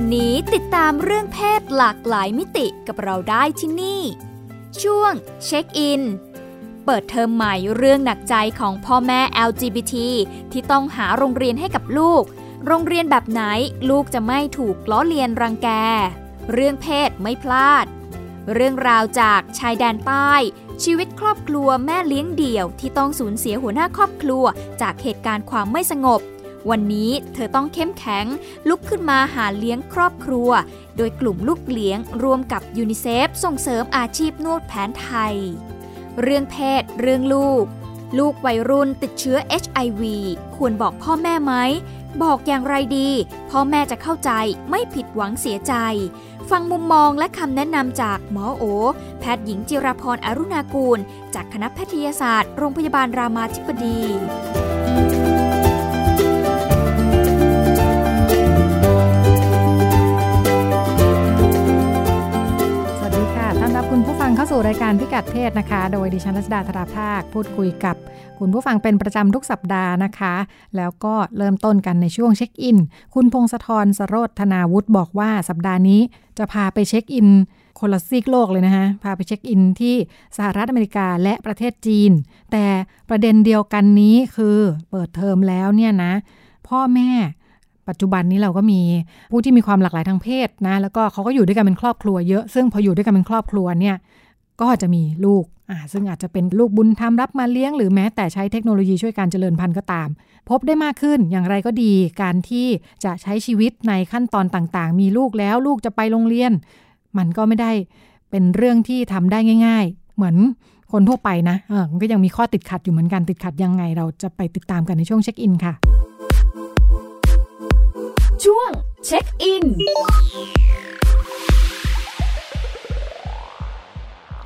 วันนี้ติดตามเรื่องเพศหลากหลายมิติกับเราได้ที่นี่ ช่วงเช็คอิน เปิดเทอมใหม่เรื่องหนักใจของพ่อแม่ LGBT ที่ต้องหาโรงเรียนให้กับลูก โรงเรียนแบบไหนลูกจะไม่ถูกล้อเลียนรังแก เรื่องเพศไม่พลาด เรื่องราวจากชายแดนใต้ชีวิตครอบครัวแม่เลี้ยงเดี่ยวที่ต้องสูญเสียหัวหน้าครอบครัวจากเหตุการณ์ความไม่สงบ วันนี้เธอต้องเข้มแข็ง ลุกขึ้นมาหาเลี้ยงครอบครัว โดยกลุ่มลูกเลี้ยงร่วมกับยูนิเซฟส่งเสริมอาชีพนวดแผนไทย เรื่องเพศ เรื่องลูก ลูกวัยรุ่นติดเชื้อ HIV ควรบอกพ่อแม่ไหม บอกอย่างไรดี พ่อแม่จะเข้าใจไม่ผิดหวังเสียใจ ฟังมุมมองและคำแนะนำจากหมอโอ แพทย์หญิงจิรพรอรุณากูล จากคณะแพทยศาสตร์ โรงพยาบาลรามาธิบดี สู่รายการพิกัดเพศนะคะ โดยดิฉันรัชดาธราภาค พูดคุยกับคุณผู้ฟังเป็นประจำทุกสัปดาห์นะคะ แล้วก็เริ่มต้นกันในช่วงเช็คอิน คุณพงศธรสโรธนาวุฒิบอกว่าสัปดาห์นี้จะพาไปเช็คอินคนละซีกโลกเลยนะคะพาไปเช็คอินที่สหรัฐอเมริกาและประเทศจีน แต่ประเด็นเดียวกันนี้คือเปิดเทอมแล้วเนี่ยนะ พ่อแม่ปัจจุบันนี้เราก็มีผู้ที่มีความหลากหลายทางเพศนะแล้วก็เขาก็อยู่ด้วยกันเป็นครอบครัวเยอะ ซึ่งพออยู่ด้วยกันเป็นครอบครัวเนี่ย ก็จะมีลูกอ่าซึ่งอาจจะเป็นลูกบุญธรรมรับมาเลี้ยง หรือแม้แต่ใช้เทคโนโลยีช่วยการเจริญพันธุ์ก็ตาม พบได้มากขึ้นอย่างไรก็ดี การที่จะใช้ชีวิตในขั้นตอนต่างๆ มีลูกแล้วลูกจะไปโรงเรียน มันก็ไม่ได้เป็นเรื่องที่ทำได้ง่าย ๆ เหมือนคนทั่วไปนะเออมันก็ยังมีข้อติดขัดอยู่เหมือนกันติดขัดยังไง เราจะไปติดตามกันในช่วงเช็คอินค่ะ ช่วงเช็คอิน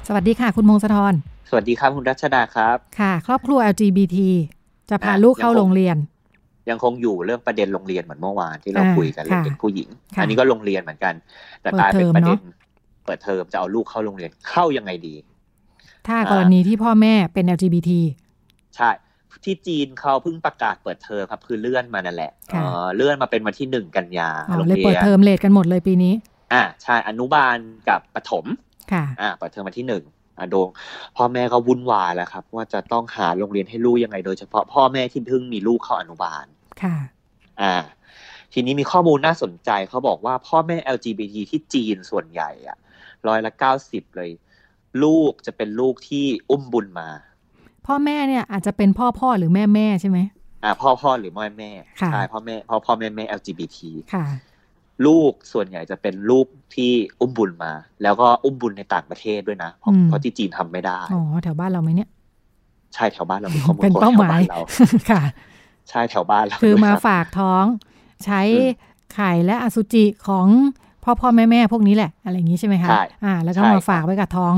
สวัสดีค่ะ คุณพงศธรสวัสดีครับคุณรัชดาครับ ค่ะ ครอบครัว LGBT จะพาอะลูกเข้ายังคงโรงเรียน ยังคงอยู่เรื่องประเด็นโรงเรียนเหมือนเมื่อวานที่เราอ่าคุยกันเรื่องค่ะเด็กผู้หญิงค่ะอันนี้ก็โรงเรียนเหมือนกัน แต่เปิดกลายเป็นเทอมประเด็นเนอะเปิดเทอมจะเอาลูกเข้าโรงเรียนเข้ายังไงดี ถ้าอ่ากรณีที่พ่อแม่เป็น LGBT ใช่ที่จีนเขาเพิ่งประกาศเปิดเทอมครับคือเลื่อนมานั่นแหละค่ะเออเลื่อนมาเป็นวันที่หนึ่งกันยาอ๋อโรงเลยเรีเปิดยนเทอมเลทกันหมดเลยปีนี้ อ่าใช่อนุบาลกับประถม ค่ะอ่าเปิดเทอมวันที่หนึ่งอะโดงพ่อแม่ก็วุ่นวายแล้วครับ ว่าจะต้องหาโรงเรียนให้ลูกยังไง โดยเฉพาะพ่อแม่ที่เพิ่งมีลูกเข้าอนุบาลค่ะ อ่า ทีนี้มีข้อมูลน่าสนใจเขาบอกว่าพ่อแม่ LGBT ที่จีนส่วนใหญ่อะร้อยละเก้าสิบเลย ลูกจะเป็นลูกที่อุ้มบุญมา พ่อแม่เนี่ยอาจจะเป็นพ่อพ่อหรือแม่แม่ใช่ไหมอ่าพ่อพ่อหรือแม่แม่ค่ะใช่พ่อแม่พ่อพ่อแม่แม่ LGBT ค่ะ ลูกส่วนใหญ่จะเป็นลูกที่อุ้มบุญมา แล้วก็อุ้มบุญในต่างประเทศด้วยนะ เพราะอืมเพราะที่จีนทำไม่ได้อ๋อแถวบ้านเราไหมเนี่ย ใช่แถวบ้านเรามีข้อมูลเป็นของเป้าแถหวมายบ้านเราค่ะ ใช่แถวบ้านเราคือด้วยมารับฝากท้อง ใช้อืมไข่และอสุจิของพ่อพ่อแม่แม่พวกนี้แหละ อะไรอย่างนี้ใช่ไหมคะใช่อ่า แล้วก็ใช่มาครับฝากไว้กับท้อง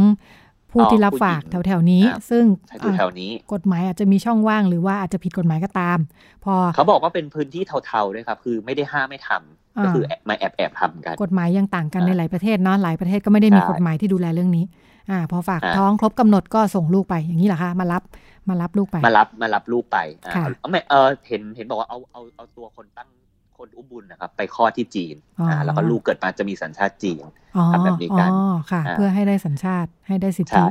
ผู้ท้องที่รับผู้ฝากหญิงแถวๆนี้อ่าซึ่งใช่อยู่อ่าแถวนี้กฎหมายอาจจะมีช่องว่างหรือว่าอาจจะผิดกฎหมายก็ตาม พอเขาบอกว่าเป็นพื้นที่เทาๆด้วยครับ คือไม่ได้ห้ามไม่ทำ ก็อ่าคือแอบมาแอบแอบๆทำกัน กฎหมายยังต่างกันอ่าในหลายประเทศเนาะหลายประเทศก็ไม่ได้มีใช่กฎหมายที่ดูแลเรื่องนี้ อ่า พอฝากอ่าท้องครบกำหนดก็ส่งลูกไปอย่างนี้เหรอคะมารับมารับลูกไป มารับมารับลูกไปอ่าค่ะเอาไม่เออเห็นเห็นบอกว่าเอาเอาเอาตัวคนตั้งคนอุ้มบุญนะครับ ไปคลอดที่จีนอ๋ออ่อ่าแล้วก็ลูกเกิดมาจะมีสัญชาติจีนอ๋อทำแบบนี้กันอ๋อค่ะอ่าเพื่อให้ได้สัญชาติให้ได้สิทใช่ธิ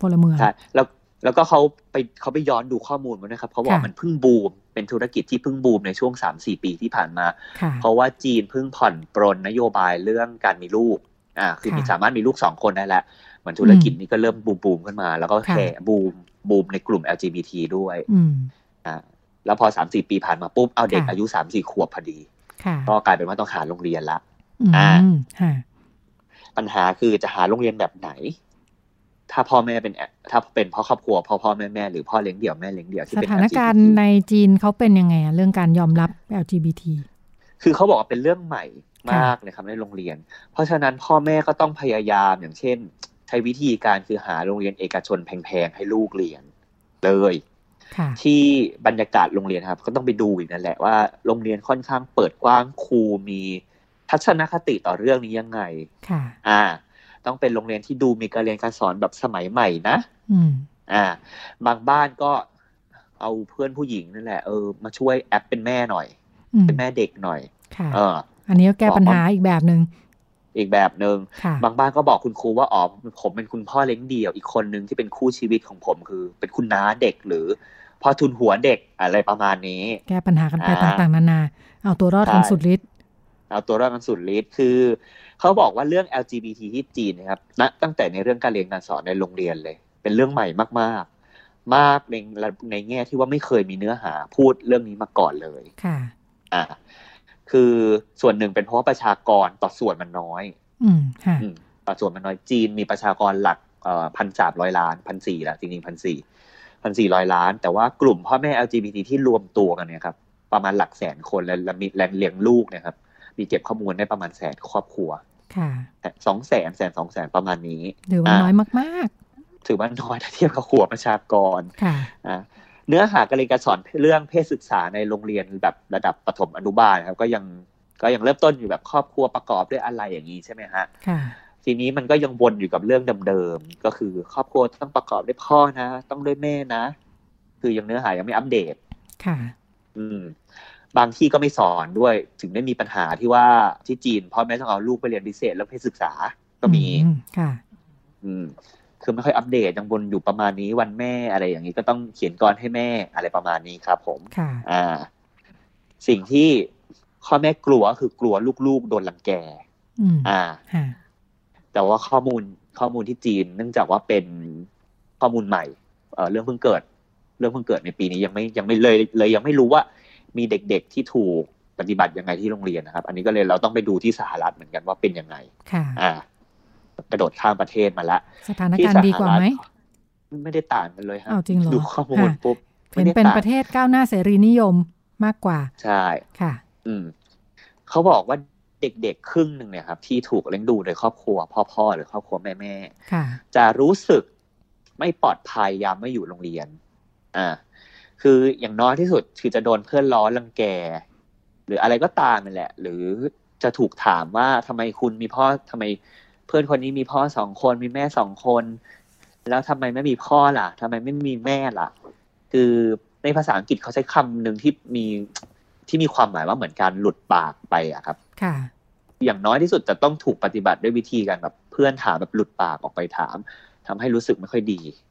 พลเมืองใช่แล้ว แล้วก็เขาไปเขาไปย้อนดูข้อมูลมานะครับเขาบอกค่ะมันเพิ่งบูม เป็นธุรกิจที่เพิ่งบูมในช่วง 3-4 ปีที่ผ่านมาค่ะเพราะว่าจีนเพิ่งผ่อนปรนนโยบายเรื่องการมีลูกอ่าคือมีค่ะสามารถมีลูกสองคนได้แล้วเหมือนธุรกิจนี้ก็เริ่มบูมบูมขึ้นมา แล้วก็ค่ะแค่บูมบูมในกลุ่ม LGBT ด้วยอืมอ่าแล้วพอสามสี่ปีผ่านมาปุ๊บเอาเด็กค่ะอายุสามสี่ขวบพอดีค่ะก็กลายเป็นว่าต้องหาโรงเรียนละอืมอ่าค่ะปัญหาคือจะหาโรงเรียนแบบไหน ถ้าพ่อแม่เป็นแอถ้าเป็นพ่อครอบครัวพ่อพ่อแม่แม่หรือพ่อเลี้ยงเดี่ยวแม่เลี้ยงเดี่ยวที่สเป็นถานการณ์ LGBT ในจีนเขาเป็นยังไงอะเรื่องการยอมรับ LGBT คือเขาบอกว่าเป็นเรื่องใหม่ค่ะมากเลยครับในโรงเรียน เพราะฉะนั้นพ่อแม่ก็ต้องพยายามอย่างเช่น ใช้วิธีการคือหาโรงเรียนเอกชนแพงๆให้ลูกเรียนเลยค่ะที่บรรยากาศโรงเรียนครับ ก็ต้องไปดูอีกนั่นแหละว่าโรงเรียนค่อนข้างเปิดกว้างครูมีทัศนคติต่อเรื่องนี้ยังไง ค่ะ อ่า ต้องเป็นโรงเรียนที่ดูมีการเรียนการสอนแบบสมัยใหม่นะอืมอ่า บางบ้านก็เอาเพื่อนผู้หญิงนั่นแหละเออมาช่วยแอปเป็นแม่หน่อยอืมเป็นแม่เด็กหน่อยค่ะเออ อันนี้ก็แก้ปัญหาอีกแบบหนึ่งอีกแบบหนึ่งค่ะบางบ้านก็บอกคุณครูว่าอ๋อผมเป็นคุณพ่อเลี้ยงเดี่ยวอีกคนนึงที่เป็นคู่ชีวิตของผมคือ เป็นคุณน้าเด็กหรือพ่อทุนหัวเด็กอะไรประมาณนี้ แก้ปัญหากันไปอ่าต่างๆนานา เอาตัวรอดกันใช่สุดฤทธิ์เอาตัวรอดกันสุดฤทธิ์คือ เขาบอกว่าเรื่อง LGBT ที่จีนนะครับณตั้งแต่ในเรื่องการเรียนการสอนในโรงเรียนเลย เป็นเรื่องใหม่มาก ๆ มากในในแง่ที่ว่าไม่เคยมีเนื้อหาพูดเรื่องนี้มาก่อนเลยค่ะอ่าคือส่วนหนึ่งเป็นเพราะว่าประชากรต่อส่วนมันน้อย อืมค่ะอืมต่อส่วนมันน้อยจีนมีประชากรหลักเอ่อพันสามร้อยล้านพันสี่ละจริงๆพันสี่พันสี่ร้อยล้าน แต่ว่ากลุ่มพ่อแม่ LGBT ที่รวมตัวกันเนี่ยครับประมาณหลักแสนคนและและมีแรงเลี้ยงลูกเนะครับ มีเก็บข้อมูลได้ประมาณแสนครอบครัว ค่ะสองแสนแสนสองแสนประมาณนี้ถือว่าน้อยมากถือว่าน้อยถ้าเทียบกับขัวประชากรๆค่ะอะเนื้อหาการเรียนการสอนเรื่องเพศศึกษาในโรงเรียนแบบระดับประถมอนุบาลนะครับ ก็ยังก็ยังเริ่มต้นอยู่แบบครอบครัวประกอบด้วยอะไรอย่างนี้ใช่ไหมฮะค่ะทีนี้มันก็ยังวนอยู่กับเรื่องเดิมๆ ก็คือครอบครัวต้องประกอบด้วยพ่อนะ ต้องด้วยแม่นะ คือยังเนื้อหายังไม่อัปเดต ค่ะ อืม บางที่ก็ไม่สอนด้วย ถึงได้มีปัญหาที่ว่าที่จีนพ่อแม่ต้องเอาลูกไปเรียนพิเศษแล้วเพศศึกษาก็มีอืค่ะ อืม คือไม่ค่อยอัปเดตยังบนอยู่ประมาณนี้วันแม่อะไรอย่างนี้ก็ต้องเขียนกรให้แม่อะไรประมาณนี้ครับผมค่ะ อ่า สิ่งที่พ่อแม่กลัวก็คือกลัวลูกๆ โดนรังแกอืมอ่าค่ะแต่ว่าข้อมูลข้อมูลที่จีน เนื่องจากว่าเป็นข้อมูลใหม่เออเรื่องเพิ่งเกิด เรื่องเพิ่งเกิดในปีนี้ยังไม่ยังไม่เลยเลยยังไม่รู้ว่า มีเด็กๆที่ถูกปฏิบัติยังไงที่โรงเรียนนะครับ อันนี้ก็เลยเราต้องไปดูที่สหรัฐเหมือนกันว่าเป็นยังไง ค่ะ อ่ากระโดดข้ามประเทศมาละสถานการณ์ดีกว่าไหมไม่ได้ต่างกันเลยฮะอ้าวจริงเหรอดูข้อมูลค่ะปุ๊บเห็นเป็นประเทศก้าวหน้าเสรีนิยมมากกว่า ใช่ค่ะ อืมเขาบอกว่าเด็กๆ ครึ่งหนึ่งเนี่ยครับ ที่ถูกเลี้ยงดูโดยครอบครัว พ่อๆหรือครอบครัวแม่ๆค่ะจะรู้สึกไม่ปลอดภัยยามไม่อยู่โรงเรียน อ่า คืออย่างน้อยที่สุดคือจะโดนเพื่อนล้อรังแก หรืออะไรก็ตามนั่นแหละ หรือจะถูกถามว่าทำไมคุณมีพ่อทำไมเพื่อนคนนี้มีพ่อสองคนมีแม่สองคน แล้วทำไมไม่มีพ่อล่ะทำไมไม่มีแม่ล่ะ คือในภาษาอังกฤษเขาใช้คำหนึ่งที่มีที่มีความหมายว่าเหมือนการหลุดปากไปอะครับ ค่ะ อย่างน้อยที่สุดจะต้องถูกปฏิบัติด้วยวิธีการแบบเพื่อนถามแบบหลุดปากออกไปถามทำให้รู้สึกไม่ค่อยดีอ่า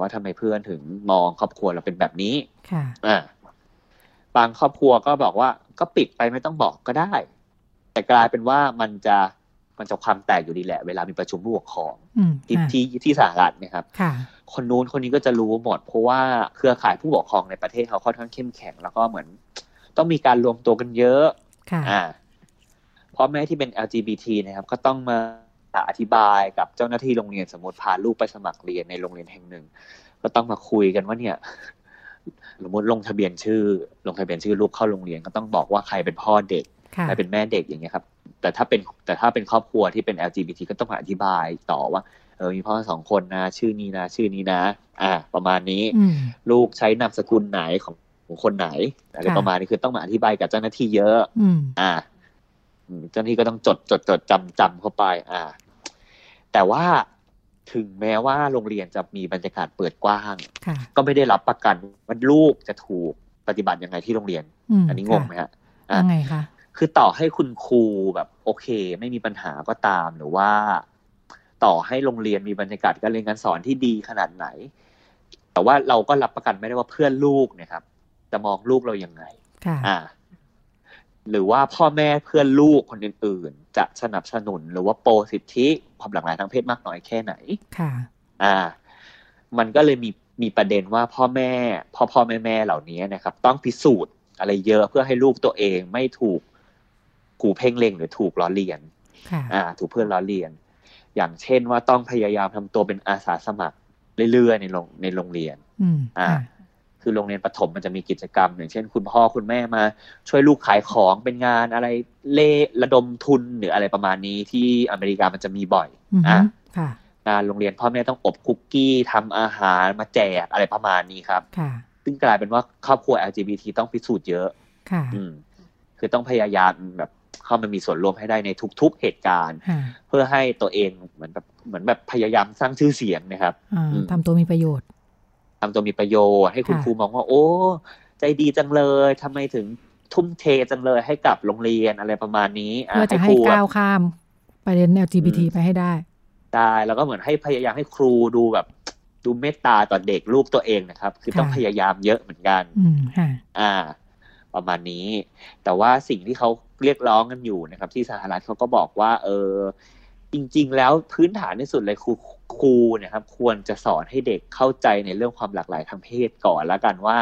ว่าทำไมเพื่อนถึงมองครอบครัวเราเป็นแบบนี้ค่ะอ่าบางครอบครัวก็บอกว่าก็ปิดไปไม่ต้องบอกก็ได้ แต่กลายเป็นว่ามันจะมันจะความแตกอยู่ดีแหละ เวลามีประชุมผู้ปกครองอืมที่ค่ะที่ที่สหรัฐเนะครับค่ะคนนู้นคนนี้ก็จะรู้หมด เพราะว่าเครือข่ายผู้ปกครองในประเทศเขาค่อนข้างเข้มแข็ง แล้วก็เหมือน ต้องมีการรวมตัวกันเยอะ ค่ะอ่าพ่อแม่ที่เป็น LGBT นะครับ ก็ต้องมา อธิบายกับเจ้าหน้าที่โรงเรียนสมมติพาลูกไปสมัครเรียนในโรงเรียนแห่งหนึ่ง ก็ต้องมาคุยกันว่าเนี่ยสมมติลงทะเบียนชื่อ ลงทะเบียนชื่อลูกเข้าโรงเรียนก็ต้องบอกว่าใครเป็นพ่อเด็กค่ะใครเป็นแม่เด็กอย่างเงี้ยครับ แต่ถ้าเป็นแต่ถ้าเป็นครอบครัวที่เป็น LGBT ก็ต้องมาอธิบายต่อว่าเออมีพ่อสองคนนะ ชื่อนี้นะ ชื่อนี้นะ อ่า ประมาณนี้อืมลูกใช้นามสกุลไหนของของคนไหนอะไรค่ะประมาณนี้คือต้องมาอธิบายกับเจ้าหน้าที่เยอะอืมอ่าอืมเจ้าหน้าที่ก็ต้องจดจดจดจำจำเข้าไป อ่า แต่ว่าถึงแม้ว่าโรงเรียนจะมีบรรยากาศเปิดกว้างค่ะก็ไม่ได้รับประกันว่าลูกจะถูกปฏิบัติยังไงที่โรงเรียนอืมอันนี้งงไหมฮะค่ะอะยังไงคะคือต่อให้คุณครูแบบโอเค ไม่มีปัญหาก็ตามหรือว่า ต่อให้โรงเรียนมีบรรยากาศการเรียนการสอนที่ดีขนาดไหน แต่ว่าเราก็รับประกันไม่ได้ว่าเพื่อนลูกเนะครับ จะมองลูกเรายังไงค่ะอ่า หรือว่าพ่อแม่เพื่อนลูกคนอื่นๆ จะสนับสนุนหรือว่าโปรสิทธิความหลากหลายทางเพศมากน้อยแค่ไหน ค่ะ อ่า มันก็เลยมีมีประเด็นว่าพ่อแม่ พ่อพ่อแม่แม่เหล่านี้นะครับ ต้องพิสูจน์อะไรเยอะเพื่อให้ลูกตัวเองไม่ถูกกูเพ่งเล็งหรือถูกล้อเลียนค่ะอ่า ถูกเพื่อนล้อเลียน อย่างเช่นว่าต้องพยายามทำตัวเป็นอาสาสมัครเรื่อยๆในโรงในโรงเรียนอืมอ่า ค่ะคือโรงเรียนประถมมันจะมีกิจกรรม อย่างเช่น คุณพ่อคุณแม่มา ช่วยลูกขายของเป็นงานอะไรเล่ระดมทุนหรืออะไรประมาณนี้ที่อเมริกามันจะมีบ่อยอืมอะค่ะงานโรงเรียนพ่อแม่ต้องอบคุกกี้ทำอาหารมาแจกอะไรประมาณนี้ครับค่ะซึ่งกลายเป็นว่าครอบครัว LGBT ต้องพิสูจน์เยอะค่ะอืมคือต้องพยายามแบบเข้ามามีส่วนร่วมให้ได้ในทุก ๆ เหตุการณ์ค่ะเพื่อให้ตัวเองเหมือนแบบเหมือนแบบพยายามสร้างชื่อเสียงนะครับอ่าอืมทำตัวมีประโยชน์ ทำตัวมีประโยชน์ให้คุณค่ะครูมองว่า โอ้ ใจดีจังเลยทำไมถึงทุ่มเทจังเลยให้กับโรงเรียนอะไรประมาณนี้อ่เพื่อจะให้ครูก้าวอะข้ามประเด็น LGBT อืมไปให้ได้ได้แล้วก็เหมือนให้พยายามให้ครูดูแบบ ดูเมตตาต่อเด็กลูกตัวเองนะครับ คือต้องค่ะพยายามเยอะเหมือนกันอืมค่ะอ่า ประมาณนี้ แต่ว่าสิ่งที่เขาเรียกร้องกันอยู่นะครับ ที่สหรัฐเขาก็บอกว่า เออ จริง ๆ แล้วพื้นฐานที่สุดเลยครูครูเนะครับควรจะสอนให้เด็กเข้าใจในเรื่องความหลากหลายทางเพศก่อนแล้วกันว่า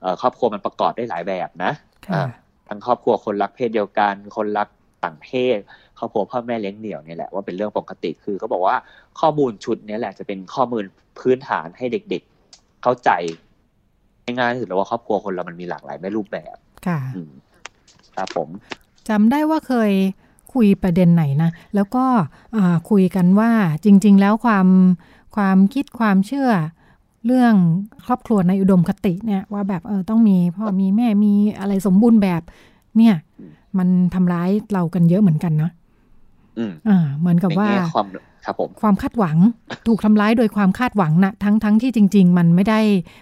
เอ่อครอบครัวมันประกอบได้หลายแบบนะค่ะอ่าทั้งครอบครัวคนรักเพศเดียวกัน คนรักต่างเพศครอบครัวพ่อแม่เลี้ยงเดี่ยวเนี่ยแหละว่าเป็นเรื่องปกติคือเขาบอกว่าข้อมูลชุดเนี้แหละจะเป็นข้อมูลพื้นฐานให้เด็ก ๆ เข้าใจง่ายๆที่สุดแล้วว่าครอบครัวคนเรามันมีหลากหลายไม่รูปแบบค่ะอืมครับผมจำได้ว่าเคย คุยประเด็นไหนนะ แล้วก็อ่าคุยกันว่าจริง ๆ แล้วความความคิดความเชื่อเรื่องครอบครัวในอุดมคติเนี่ยว่าแบบเออต้องมีพ่อมีแม่มีอะไรสมบูรณ์แบบเนี่ยมันทำร้ายเรากันเยอะเหมือนกันเนาะอืมอ่า เหมือนกับในว่าแง่ความครับผมความคาดหวังถูกทำร้ายโดยความคาดหวังนะทั้งทั้งที่จริง ๆ มันไม่ได้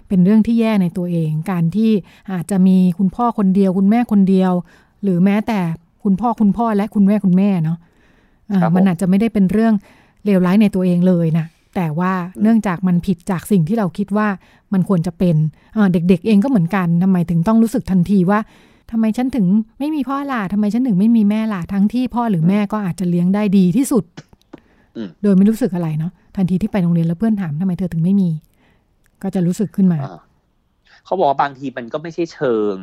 เป็นเรื่องที่แย่ในตัวเอง การที่อาจจะมีคุณพ่อคนเดียว คุณแม่คนเดียว หรือแม้แต่ คุณพ่อคุณพ่อและคุณแม่คุณแม่เนาะอ่าครับผมมันอาจจะไม่ได้เป็นเรื่องเลวร้ายในตัวเองเลยนะแต่ว่าอืมเนื่องจากมันผิดจากสิ่งที่เราคิดว่ามันควรจะเป็นอ่าเด็กๆ เองก็เหมือนกันทำไมถึงต้องรู้สึกทันทีว่าทำไมฉันถึงไม่มีพ่อล่ะทำไมฉันถึงไม่มีแม่ล่ะทั้งที่พ่อหรือแม่ก็อาจจะเลี้ยงได้ดีที่สุดอืมโดยไม่รู้สึกอะไรเนาะทันทีที่ไปโรงเรียนแล้วเพื่อนถามทำไมเธอถึงไม่มี ก็จะรู้สึกขึ้นมาอ่าเขาบอกว่าบางทีมันก็ไม่ใช่เชิง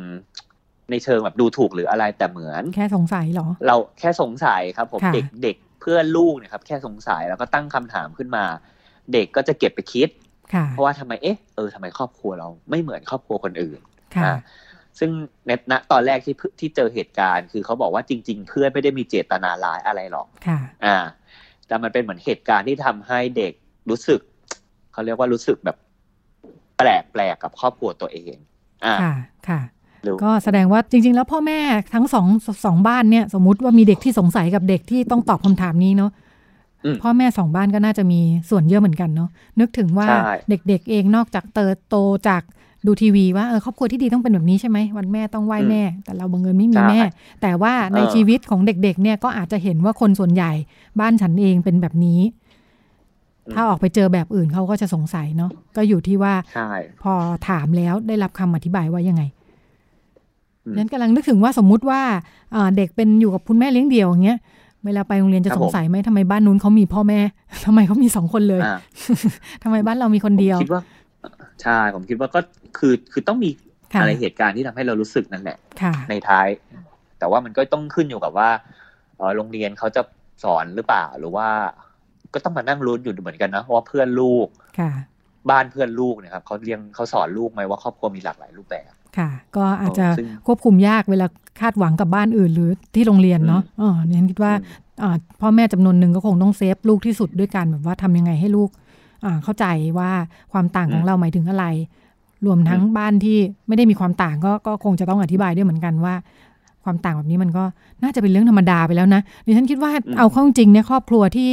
ในเชิงแบบดูถูกหรืออะไรแต่เหมือน แค่สงสัยเหรอ เราแค่สงสัยครับ ผมค่ะเด็กเด็กเพื่อนลูกเนะครับ แค่สงสัยแล้วก็ตั้งคำถามขึ้นมา เด็กก็จะเก็บไปคิดค่ะเพราะว่าทำไมเอ๊ะเออทำไมครอบครัวเราไม่เหมือนครอบครัวคนอื่นค่ะอ่าซึ่งในณตอนแรกที่เพื่ที่เจอเหตุการณ์ คือเขาบอกว่าจริง ๆ เพื่อนไม่ได้มีเจตนาร้ายอะไรหรอกค่ะ อ่า แต่มันเป็นเหมือนเหตุการณ์ที่ทำให้เด็กรู้สึกเขาเรียกว่ารู้สึกแบบแปลกแปลกกับครอบครัวตัวเอง อ่าค่ะค่ะหรือ ก็แสดงว่าจริง ๆ แล้วพ่อแม่ทั้งสองสองบ้านเนี่ย สมมุติว่ามีเด็กที่สงสัยกับเด็กที่ต้องตอบคำถามนี้เนาะอืมพ่อแม่สองบ้านก็น่าจะมีส่วนเยอะเหมือนกันเนาะนึกถึงว่าใช่เด็กๆเองนอกจากเติบโตจากดูทีวีว่าเออครอบครัวที่ดีต้องเป็นแบบนี้ใช่ไหมวันแม่ต้องไหว้แม่ แต่เราบังเอิญไม่มีแม่ แต่ว่าในเออชีวิตของเด็กๆ เนี่ยก็อาจจะเห็นว่าคนส่วนใหญ่บ้านฉันเองเป็นแบบนี้ ถ้าออกไปเจอแบบอื่นเขาก็จะสงสัยเนาะก็อยู่ที่ว่าใช่พอถามแล้วได้รับคำอธิบายว่ายังไงอืม นั้นกำลังนึกถึงว่าสมมุติว่าเอ่อเด็กเป็นอยู่กับคุณแม่เลี้ยงเดี่ยวอย่างเงี้ยเวลาไปโรงเรียนจะครับสผมงสัยไหมทำไมบ้านนู้นเขามีพ่อแม่ทำไมเขามีสองคนเลยอ่าทำไมบ้านเรามีคนเดียวผมคิดว่าใช่ผมคิดว่าก็คือคือต้องมีค่ะอะไรเหตุการณ์ที่ทำให้เรารู้สึกนั่นแหละค่ะในท้าย แต่ว่ามันก็ต้องขึ้นอยู่กับว่าเอ่อโรงเรียนเขาจะสอนหรือเปล่าหรือว่า ก็ต้องมานั่งลุ้นอยู่เหมือนกันนะว่าเพื่อนลูกค่ะบ้านเพื่อนลูกเนะครับเขาเรียนเขาสอนลูกไหมว่าครอบครัวมีหลากหลายรูปแบบ ค่ะ ก็อาจจะซึ่งควบคุมยากเวลาคาดหวังกับบ้านอื่น หรือที่โรงเรียนเนาะเออเนี่ยคิดว่าอ่าพ่อแม่จำนวนหนึ่งก็คงต้องเซฟลูกที่สุดด้วยการแบบว่าทำยังไงให้ลูกอ่าเข้าใจว่าความต่างของอืมเราหมายถึงอะไร รวมทั้งอืมบ้านที่ไม่ได้มีความต่างก็ก็คงจะต้องอธิบายด้วยเหมือนกันว่า ความต่างแบบนี้มันก็น่าจะเป็นเรื่องธรรมดาไปแล้วนะดิฉันคิดว่าเอาเข้าจริงเนี่ยครอบครัวที่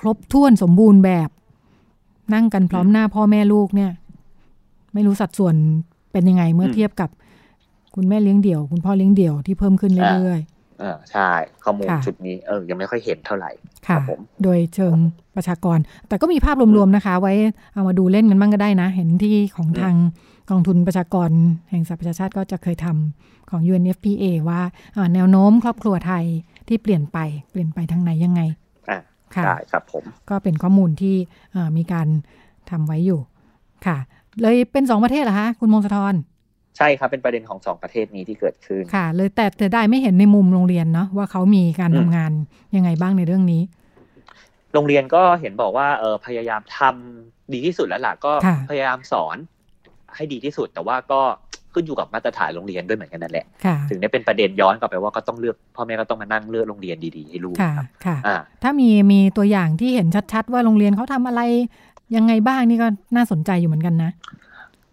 ครบถ้วนสมบูรณ์แบบ นั่งกันพร้อมหน้าพ่อแม่ลูกเนี่ย ไม่รู้สัดส่วน เป็นยังไงเมื่อเทียบกับคุณแม่เลี้ยงเดี่ยว คุณพ่อเลี้ยงเดี่ยวที่เพิ่มขึ้นเรื่อยๆเออใช่ ข้อมูลค่ะชุดนี้เออยังไม่ค่อยเห็นเท่าไหร่ค่ะครับผมโดยเชิงประชากร แต่ก็มีภาพรวมๆนะคะ ไว้เอามาดูเล่นกันบ้างก็ได้นะ เห็นที่ของทางกองทุนประชากรแห่งสหประชาชาติก็จะเคยทำของ UNFPA ว่าอ่าแนวโน้มครอบครัวไทยที่เปลี่ยนไปเปลี่ยนไปทางไหนยังไงอะค่ะได้ครับผมก็เป็นข้อมูลที่อ่ามีการทำไว้อยู่ค่ะ เลยเป็นสองประเทศเหรอคะคุณมงคลทรใช่ครับเป็นประเด็นของสองประเทศนี้ที่เกิดขึ้นค่ะ เลยแต่แต่ได้ไม่เห็นในมุมโรงเรียนเนาะว่าเขามีการอืมทำงานยังไงบ้างในเรื่องนี้ โรงเรียนก็เห็นบอกว่าเออพยายามทำดีที่สุดแล้วล่ะก็ค่ะพยายามสอนให้ดีที่สุด แต่ว่าก็ขึ้นอยู่กับมาตรฐานโรงเรียนด้วยเหมือนกันนั่นแหละค่ะถึงได้เป็นประเด็นย้อนกลับไปว่าก็ต้องเลือกพ่อแม่ก็ต้องมานั่งเลือกโรงเรียนดีๆให้ลูกค่ะครับค่ะอ่าถ้ามีมีตัวอย่างที่เห็นชัดๆ ว่าโรงเรียนเขาทำอะไร ยังไงบ้างนี่ก็น่าสนใจอยู่เหมือนกันนะ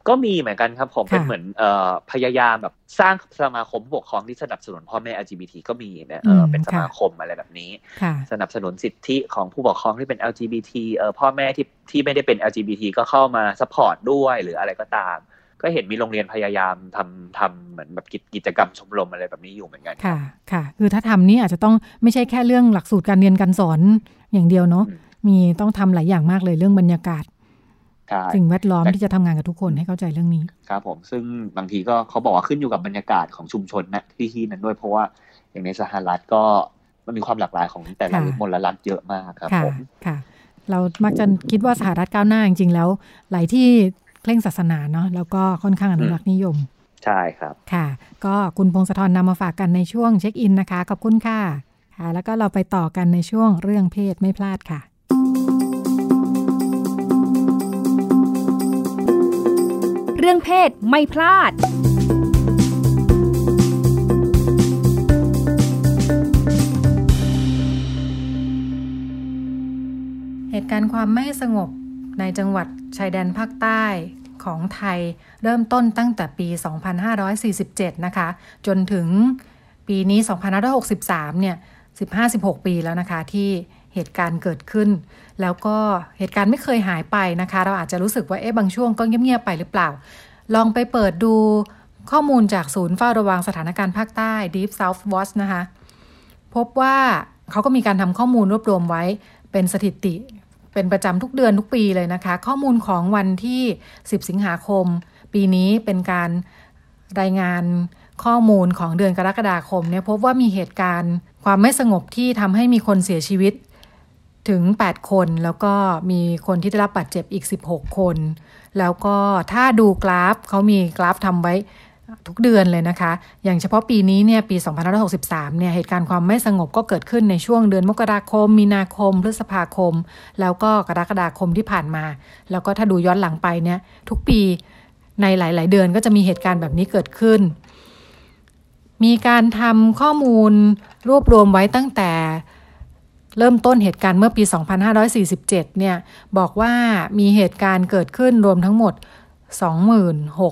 ก็มีเหมือนกันครับผมค่ะเป็นเหมือนเอ่อพยายามแบบสร้างสมาคมผู้ปกครองที่สนับสนุนพ่อแม่ LGBT ก็มีนะเออมเป็นค่ะมาคมอะไรแบบนี้ค่ะสนับสนุนสิทธิของผู้ปกครองที่เป็น LGBT เออพ่อแม่ที่ที่ไม่ได้เป็น LGBT ก็เข้ามา support ด้วยหรืออะไรก็ตามก็เห็นมีโรงเรียนพยายามทำทำเหมือนแบบกิจกิจกรรมชมรมอะไรแบบนี้อยู่เหมือนกัน ค่ะ ค่ะ คือถ้าทำนี่อาจจะต้องไม่ใช่แค่เรื่องหลักสูตรการเรียนการสอนอย่างเดียวเนาะอื มมีต้องทำหลายอย่างมากเลยเรื่องบรรยากาศใช่สิ่งแวดล้อมแต่ที่จะทำงานกับทุกคนให้เข้าใจเรื่องนี้ ครับผมซึ่งบางทีก็เขาบอกว่าขึ้นอยู่กับบรรยากาศของชุมชนนะที่ที่นั้นด้วยเพราะว่าอย่างในสหรัฐก็มันมีความหลากหลายของแต่ละค่ะมลรัฐเยอะมากครับค่ะผมค่ะ เรามักจะคิดว่าสหรัฐก้าวหน้าจริงๆแล้ว หลายที่เคร่งศาสนาเนาะแล้วก็ค่อนข้างอนุรักษ์นิยม ใช่ครับค่ะ ก็คุณพงศธรนำมาฝากกันในช่วงเช็คอินนะคะขอบคุณค่ะค่ะ แล้วก็เราไปต่อกันในช่วงเรื่องเพศไม่พลาดค่ะ รื่องเพศไม่พลาด เหตุการณ์ความไม่สงบในจังหวัดชายแดนภาคใต้ของไทยเริ่มต้นตั้งแต่ปี 2547 นะคะ จนถึงปีนี้ 2563 เนี่ย 15-16 ปีแล้วนะคะที่ เหตุการณ์เกิดขึ้น แล้วก็เหตุการณ์ไม่เคยหายไปนะคะ เราอาจจะรู้สึกว่าเอ๊ะบางช่วงก็เงียบๆไปหรือเปล่า ลองไปเปิดดูข้อมูลจากศูนย์เฝ้าระวังสถานการณ์ภาคใต้ Deep South Watch นะคะ พบว่าเขาก็มีการทำข้อมูลรวบรวมไว้เป็นสถิติ เป็นประจำทุกเดือนทุกปีเลยนะคะ ข้อมูลของวันที่ 10 สิงหาคม ปีนี้เป็นการรายงานข้อมูลของเดือนกรกฎาคมเนี่ยพบว่ามีเหตุการณ์ความไม่สงบที่ทำให้มีคนเสียชีวิต ถึง 8 คน แล้วก็มีคนที่ได้รับบาดเจ็บอีก 16 คน แล้วก็ถ้าดูกราฟเขามีกราฟทำไว้ทุกเดือนเลยนะคะ อย่างเฉพาะปีนี้เนี่ยปี 2563 เนี่ย เหตุการณ์ความไม่สงบก็เกิดขึ้นในช่วงเดือนมกราคม มีนาคม พฤษภาคม แล้วก็กรกฎาคมที่ผ่านมา แล้วก็ถ้าดูย้อนหลังไปเนี่ย ทุกปีในหลาย ๆ เดือนก็จะมีเหตุการณ์แบบนี้เกิดขึ้น มีการทำข้อมูลรวบรวมไว้ตั้งแต่ เริ่มต้นเหตุการณ์เมื่อปี 2547 เนี่ย บอกว่ามีเหตุการณ์เกิดขึ้นรวมทั้งหมด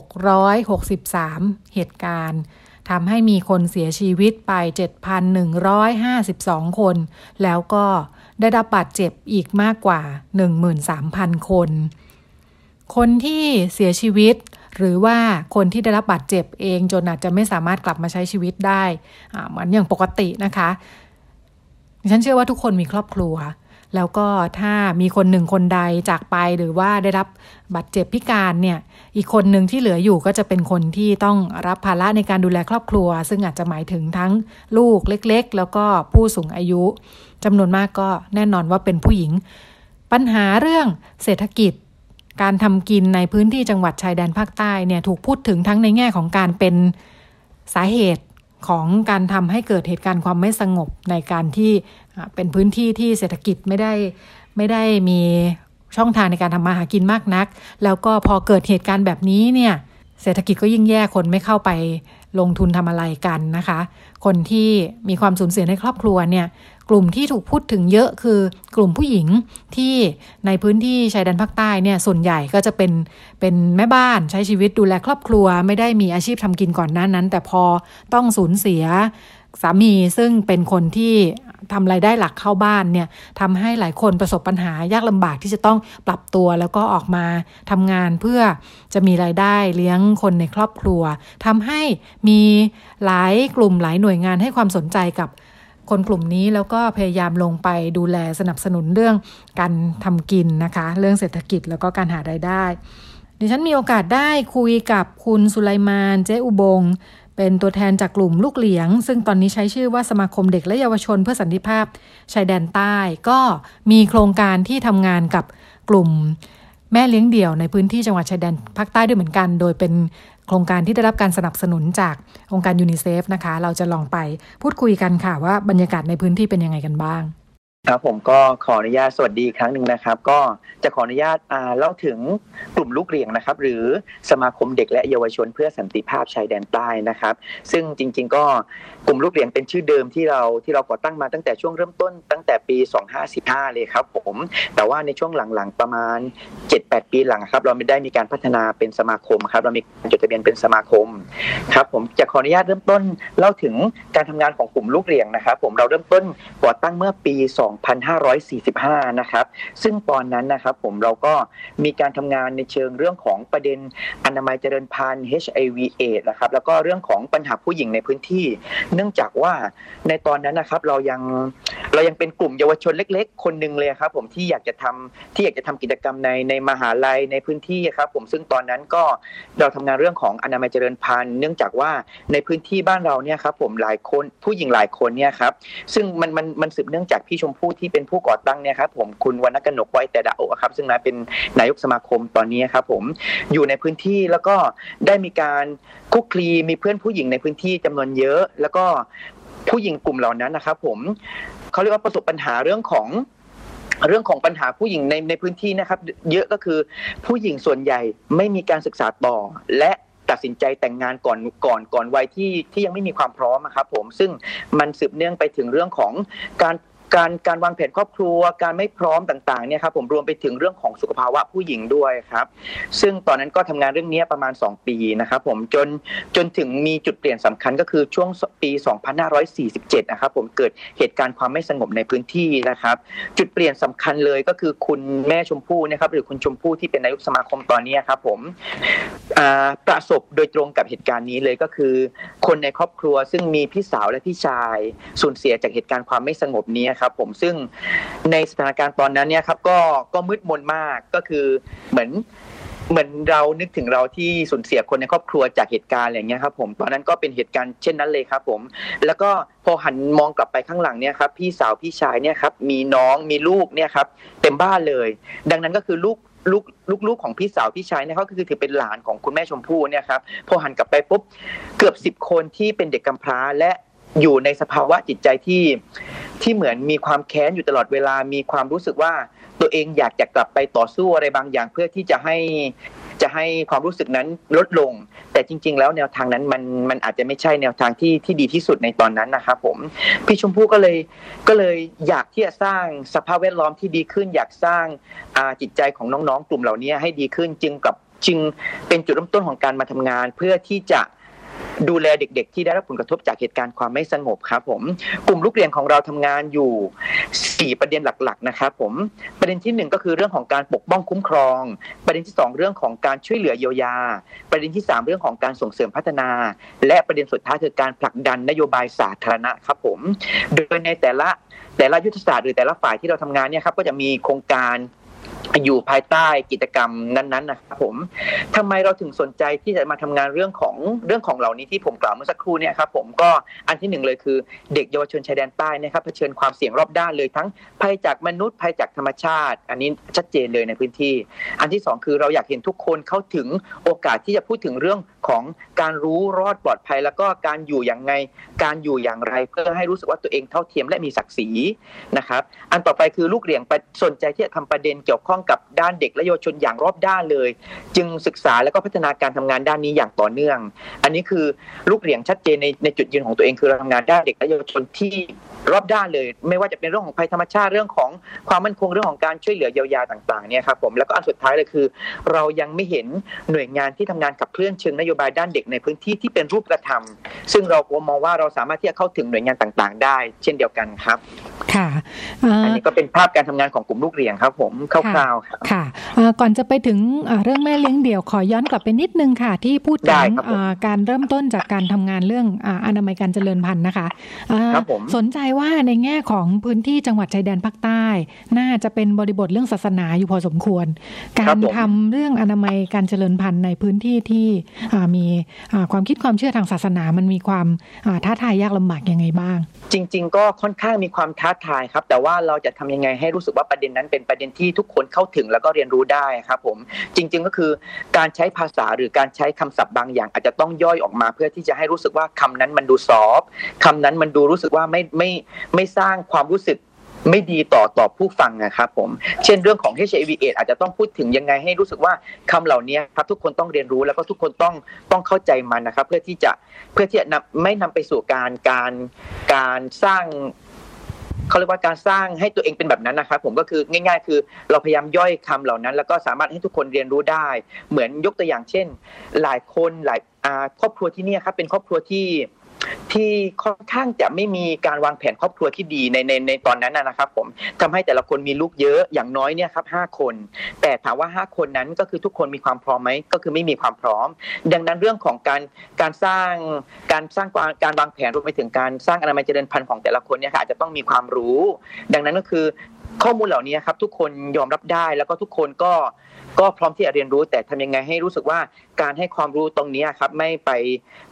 2663 เหตุการณ์ทำให้มีคนเสียชีวิตไป 7,152 คน แล้วก็ได้รับบาดเจ็บอีกมากกว่า 13,000 คน คนที่เสียชีวิตหรือว่าคนที่ได้รับบาดเจ็บเองจนอาจจะไม่สามารถกลับมาใช้ชีวิตได้เหมือนอย่างปกตินะคะ ฉันเชื่อว่าทุกคนมีครอบครัว แล้วก็ถ้ามีคนหนึ่งคนใดจากไปหรือว่าได้รับบาดเจ็บพิการเนี่ย อีกคนหนึ่งที่เหลืออยู่ก็จะเป็นคนที่ต้องรับภาระในการดูแลครอบครัว ซึ่งอาจจะหมายถึงทั้งลูกเล็ก ๆ แล้วก็ผู้สูงอายุจำนวนมากก็แน่นอนว่าเป็นผู้หญิง ปัญหาเรื่องเศรษฐกิจการทำกินในพื้นที่จังหวัดชายแดนภาคใต้เนี่ยถูกพูดถึงทั้งในแง่ของการเป็นสาเหตุ ของการทำให้เกิดเหตุการณ์ความไม่สงบในการที่เป็นพื้นที่ที่เศรษฐกิจไม่ได้ไม่ได้มีช่องทางในการทำมาหากินมากนัก แล้วก็พอเกิดเหตุการณ์แบบนี้เนี่ยเศรษฐกิจก็ยิ่งแย่คนไม่เข้าไป ลงทุนทำอะไรกันนะคะ คนที่มีความสูญเสียในครอบครัวเนี่ย กลุ่มที่ถูกพูดถึงเยอะคือกลุ่มผู้หญิงที่ในพื้นที่ชายแดนภาคใต้เนี่ยส่วนใหญ่ก็จะเป็นเป็นแม่บ้านใช้ชีวิตดูแลครอบครัว ไม่ได้มีอาชีพทำกินก่อนหน้านั้น แต่พอต้องสูญเสียสามีซึ่งเป็นคนที่ ทำรายได้หลักเข้าบ้านเนี่ยทำให้หลายคนประสบปัญหายากลำบากที่จะต้องปรับตัวแล้วก็ออกมาทำงานเพื่อจะมีรายได้เลี้ยงคนในครอบครัวทำให้มีหลายกลุ่มหลายหน่วยงานให้ความสนใจกับคนกลุ่มนี้แล้วก็พยายามลงไปดูแลสนับสนุนเรื่องการทำกินนะคะ เรื่องเศรษฐกิจแล้วก็การหารายได้ดิฉันมีโอกาสได้คุยกับคุณสุไลมานเจอุบง เป็นตัวแทนจากกลุ่มลูกเหลียง ซึ่งตอนนี้ใช้ชื่อว่าสมาคมเด็กและเยาวชนเพื่อสันติภาพชายแดนใต้ก็มีโครงการที่ทำงานกับกลุ่มแม่เลี้ยงเดี่ยวในพื้นที่จังหวัดชายแดนภาคใต้ด้วยเหมือนกัน โดยเป็นโครงการที่ได้รับการสนับสนุนจากองค์การยูนิเซฟนะคะ เราจะลองไปพูดคุยกันค่ะว่าบรรยากาศในพื้นที่เป็นยังไงกันบ้าง ครับผมก็ขออนุญาตสวัสดีอีกครั้งหนึ่งนะครับ ก็จะขออนุญาตอ่าเล่าถึงกลุ่มลูกเรียงนะครับ หรือสมาคมเด็กและเยาวชนเพื่อสันติภาพชายแดนใต้นะครับ ซึ่งจริง ๆ ก็กลุ่มลูกเรียงเป็นชื่อเดิมที่เราที่เราก่อตั้งมาตั้งแต่ช่วงเริ่มต้นตั้งแต่ปี 2515เลยครับผม แต่ว่าในช่วงหลังๆประมาณ 7-8 ปีหลังครับ เราไม่ได้มีการพัฒนาเป็นสมาคมครับ เรามีจดทะเบียนเป็นสมาคมครับ ผมจะขออนุญาตเริ่มต้นเล่าถึงการทำงานของกลุ่มลูกเรียงนะครับ ผมเราเริ่มต้นก่อตั้งเมื่อปี 2 2545 นะครับ ซึ่งตอนนั้นนะครับผมเราก็มีการทำงานในเชิงเรื่องของประเด็นอนามัยเจริญพันธุ์ HIV AIDS นะครับ แล้วก็เรื่องของปัญหาผู้หญิงในพื้นที่ เนื่องจากว่าในตอนนั้นนะครับเรายังเรายังเป็นกลุ่มเยาวชนเล็ก ๆ คนหนึ่งเลยครับผมที่อยากจะทำที่อยากจะทำกิจกรรมในในมหาลัยในพื้นที่ครับผมซึ่งตอนนั้นก็เราทำงานเรื่องของอนามัยเจริญพันธุ์ เนื่องจากว่าในพื้นที่บ้านเราเนี่ยครับผมหลายคนผู้หญิงหลายคนเนี่ยครับซึ่งมันมันมันสืบเนื่องจากพี่ชมพูู่้ที่เป็นผู้ก่อตั้งเนี่ยครับผมคุณวรรณกนกไว้แต่ดาโอครับ ซึ่งนะเป็นนายกสมาคมตอนนี้ครับผมอยู่ในพื้นที่แล้วก็ได้มีการคุกคลีมีเพื่อนผู้หญิงในพื้นที่จำนวนเยอะ แล้วก็ผู้หญิงกลุ่มเหล่านั้นนะครับผมเขาเรียกว่าประสบปัญหาเรื่องของเรื่องของปัญหาผู้หญิงในในพื้นที่นะครับ เยอะก็คือผู้หญิงส่วนใหญ่ไม่มีการศึกษาต่อและตัดสินใจแต่งงานก่อนก่อนก่อนวัยที่ที่ยังไม่มีความพร้อมครับผมซึ่งมันสืบเนื่องไปถึงเรื่องของการ การการวางแผนครอบครัวการไม่พร้อมต่างๆเนี่ยครับผมรวมไปถึงเรื่องของสุขภาวะผู้หญิงด้วยครับ ซึ่งตอนนั้นก็ทำงานเรื่องนี้ประมาณ 2 ปีนะครับผมจนจนถึงมีจุดเปลี่ยนสำคัญก็คือช่วงปี 2547 นะครับผมเกิดเหตุการณ์ความไม่สงบในพื้นที่นะครับ จุดเปลี่ยนสำคัญเลยก็คือคุณแม่ชมพู่นะครับหรือคุณชมพู่ที่เป็นนายกสมาคมตอนนี้ครับผมประสบโดยตรงกับเหตุการณ์นี้เลยก็คือ คนในครอบครัวซึ่งมีพี่สาวและพี่ชายสูญเสียจากเหตุการณ์ความไม่สงบนี้ครับผมซึ่งในสถานการณ์ตอนนั้นเนี่ยครับก็ก็มืดมนมากก็คือเหมือนเหมือนเรานึกถึงเราที่สูญเสียคนในครอบครัวจากเหตุการณ์อะไรเงี้ยครับผมตอนนั้นก็เป็นเหตุการณ์เช่นนั้นเลยครับผม แล้วก็พอหันมองกลับไปข้างหลังเนี่ยครับพี่สาวพี่ชายเนี่ยครับมีน้องมีลูกเนี่ยครับเต็มบ้านเลย ดังนั้นก็คือลูกลูกลูกของพี่สาวพี่ชายเนี่ยเขาคือถือเป็นหลานของคุณแม่ชมพู่เนี่ยครับพอหันกลับไปปุ๊บเกือบสิบคนที่เป็นเด็กกำพร้าและ อยู่ในสภาวะจิตใจที่ที่เหมือนมีความแค้นอยู่ตลอดเวลา มีความรู้สึกว่าตัวเองอยากจะกลับไปต่อสู้อะไรบางอย่างเพื่อที่จะให้จะให้ความรู้สึกนั้นลดลง แต่จริง ๆ แล้วแนวทางนั้นมันมันอาจจะไม่ใช่แนวทางที่ที่ดีที่สุดในตอนนั้นนะครับผมพี่ชมพู่ก็เลยก็เลยอยากที่จะสร้างสภาพแวดล้อมที่ดีขึ้น อยากสร้างจิตใจของน้องๆ กลุ่มเหล่านี้ให้ดีขึ้นจึงกับจึงเป็นจุดเริ่มต้นของการมาทำงาน เพื่อที่จะ ดูแลเด็ก ๆ ที่ได้รับผลกระทบจากเหตุการณ์ความไม่สงบครับผมกลุ่มลูกเรียนของเราทำงานอยู่ 4 ประเด็นหลัก ๆ นะครับผมประเด็นที่ 1 ก็คือเรื่องของการปกป้องคุ้มครอง ประเด็นที่ 2 เรื่องของการช่วยเหลือเยียวยา ประเด็นที่ 3 เรื่องของการส่งเสริมพัฒนา และประเด็นสุดท้ายคือการผลักดันนโยบายสาธารณะครับผมโดยในแต่ละแต่ละยุทธศาสตร์หรือแต่ละฝ่ายที่เราทำงานเนี่ยครับก็จะมีโครงการ อยู่ภายใต้กิจกรรมนั้นๆนะครับผมทำไมเราถึงสนใจที่จะมาทำงานเรื่องของเรื่องของเหล่านี้ที่ผมกล่าวเมื่อสักครู่เนี่ยครับผมก็อันที่หนึ่งเลยคือเด็กเยาวชนชายแดนใต้นะครับเผชิญความเสี่ยงรอบด้านเลยทั้งภัยจากมนุษย์ภัยจากธรรมชาติ อันนี้ชัดเจนเลยในพื้นที่ อันที่สองคือเราอยากเห็นทุกคนเข้าถึงโอกาสที่จะพูดถึงเรื่องของการรู้รอดปลอดภัย แล้วก็การอยู่อย่างไงการอยู่อย่างไร เพื่อให้รู้สึกว่าตัวเองเท่าเทียมและมีศักดิ์ศรีนะครับอันต่อไปคือลูกเลี้ยงสนใจที่จะทำประเด็นเกี่ยวข้องกับด้านเด็กและเยาวชนอย่างรอบด้านเลย จึงศึกษาและก็พัฒนาการทำงานด้านนี้อย่างต่อเนื่อง อันนี้คือลูกเลี้ยงชัดเจนในในจุดยืนของตัวเองคือเราทำงานด้านเด็กและเยาวชนที่ รอบด้านเลย ไม่ว่าจะเป็นเรื่องของภัยธรรมชาติเรื่องของความมั่นคงเรื่องของการช่วยเหลือเยียวยาต่างๆเนี่ยครับผมแล้วก็อันสุดท้ายเลยคือ เรายังไม่เห็นหน่วยงานที่ทำงานกับเคลื่อนเชิงนโยบายด้านเด็กในพื้นที่ที่เป็นรูปธรรม ซึ่งเราก็มองว่าเราสามารถที่จะเข้าถึงหน่วยงานต่างๆ ได้ เช่นเดียวกันครับ ค่ะอันนี้ก็เป็นภาพการทำงานของกลุ่มลูกเรียงครับ ผมคร่าวๆครับค่ะก่อนจะไปถึงเรื่องแม่เลี้ยงเดี่ยวขอย้อนกลับไปนิดนึงค่ะ ที่พูดถึงการเริ่มต้นจากการทำงานเรื่องอนามัยการเจริญพันธุ์นะคะสนใจว่าในแง่ของพื้นที่จังหวัดชายแดนภาคใต้ น่าจะเป็นบริบทเรื่องศาสนาอยู่พอสมควร การทำเรื่องอนามัยการเจริญพันธุ์ในพื้นที่ที่มีความคิดความเชื่อทางศาสนามันมีความท้าทายยากลำบากยังไงบ้าง จริง ๆ ก็ค่อนข้างมีความท้าทายครับ แต่ว่าเราจะทำยังไงให้รู้สึกว่าประเด็นนั้นเป็นประเด็นที่ทุกคนเข้าถึงแล้วก็เรียนรู้ได้ครับผมจริง ๆ ก็คือการใช้ภาษาหรือการใช้คำศัพท์บางอย่าง อาจจะต้องย่อยออกมาเพื่อที่จะให้รู้สึกว่าคำนั้นมันดูซอฟคำนั้นมันดูรู้สึกว่าไม่ไม่ไม่สร้างความรู้สึกไม่ดีต่อต่อผู้ฟังนะครับผม เช่นเรื่องของ HIV AIDS อาจจะต้องพูดถึงยังไงให้รู้สึกว่าคำเหล่านี้ครับทุกคนต้องเรียนรู้แล้วก็ทุกคนต้องต้องเข้าใจมันนะครับ เพื่อที่จะเพื่อที่จะนำไม่นำไปสู่การการการสร้างเขาเรียกว่าการสร้างให้ตัวเองเป็นแบบนั้นนะครับ ผมก็คือง่าย ๆ คือเราพยายามย่อยคำเหล่านั้น แล้วก็สามารถให้ทุกคนเรียนรู้ได้ เหมือนยกตัวอย่างเช่น หลายคนหลายครอบครัวที่นี่ครับเป็นครอบครัวที่ ที่ค่อนข้างจะไม่มีการวางแผนครอบครัวที่ดีในในในตอนนั้นนะครับผมทำให้แต่ละคนมีลูกเยอะอย่างน้อยเนี่ยครับห้าคน แต่ถามว่าห้าคนนั้นก็คือทุกคนมีความพร้อมไหมก็คือไม่มีความพร้อม ดังนั้นเรื่องของการการสร้างการสร้างการวางแผนรวมไปถึงการสร้างอนามัยเจริญพันธุ์ของแต่ละคนเนี่ยค่ะอาจจะต้องมีความรู้ ดังนั้นก็คือข้อมูลเหล่านี้ครับทุกคนยอมรับได้แล้วก็ทุกคนก็ ก็พร้อมที่จะเรียนรู้แต่ทำยังไงให้รู้สึกว่าการให้ความรู้ตรงนี้ครับไม่ไป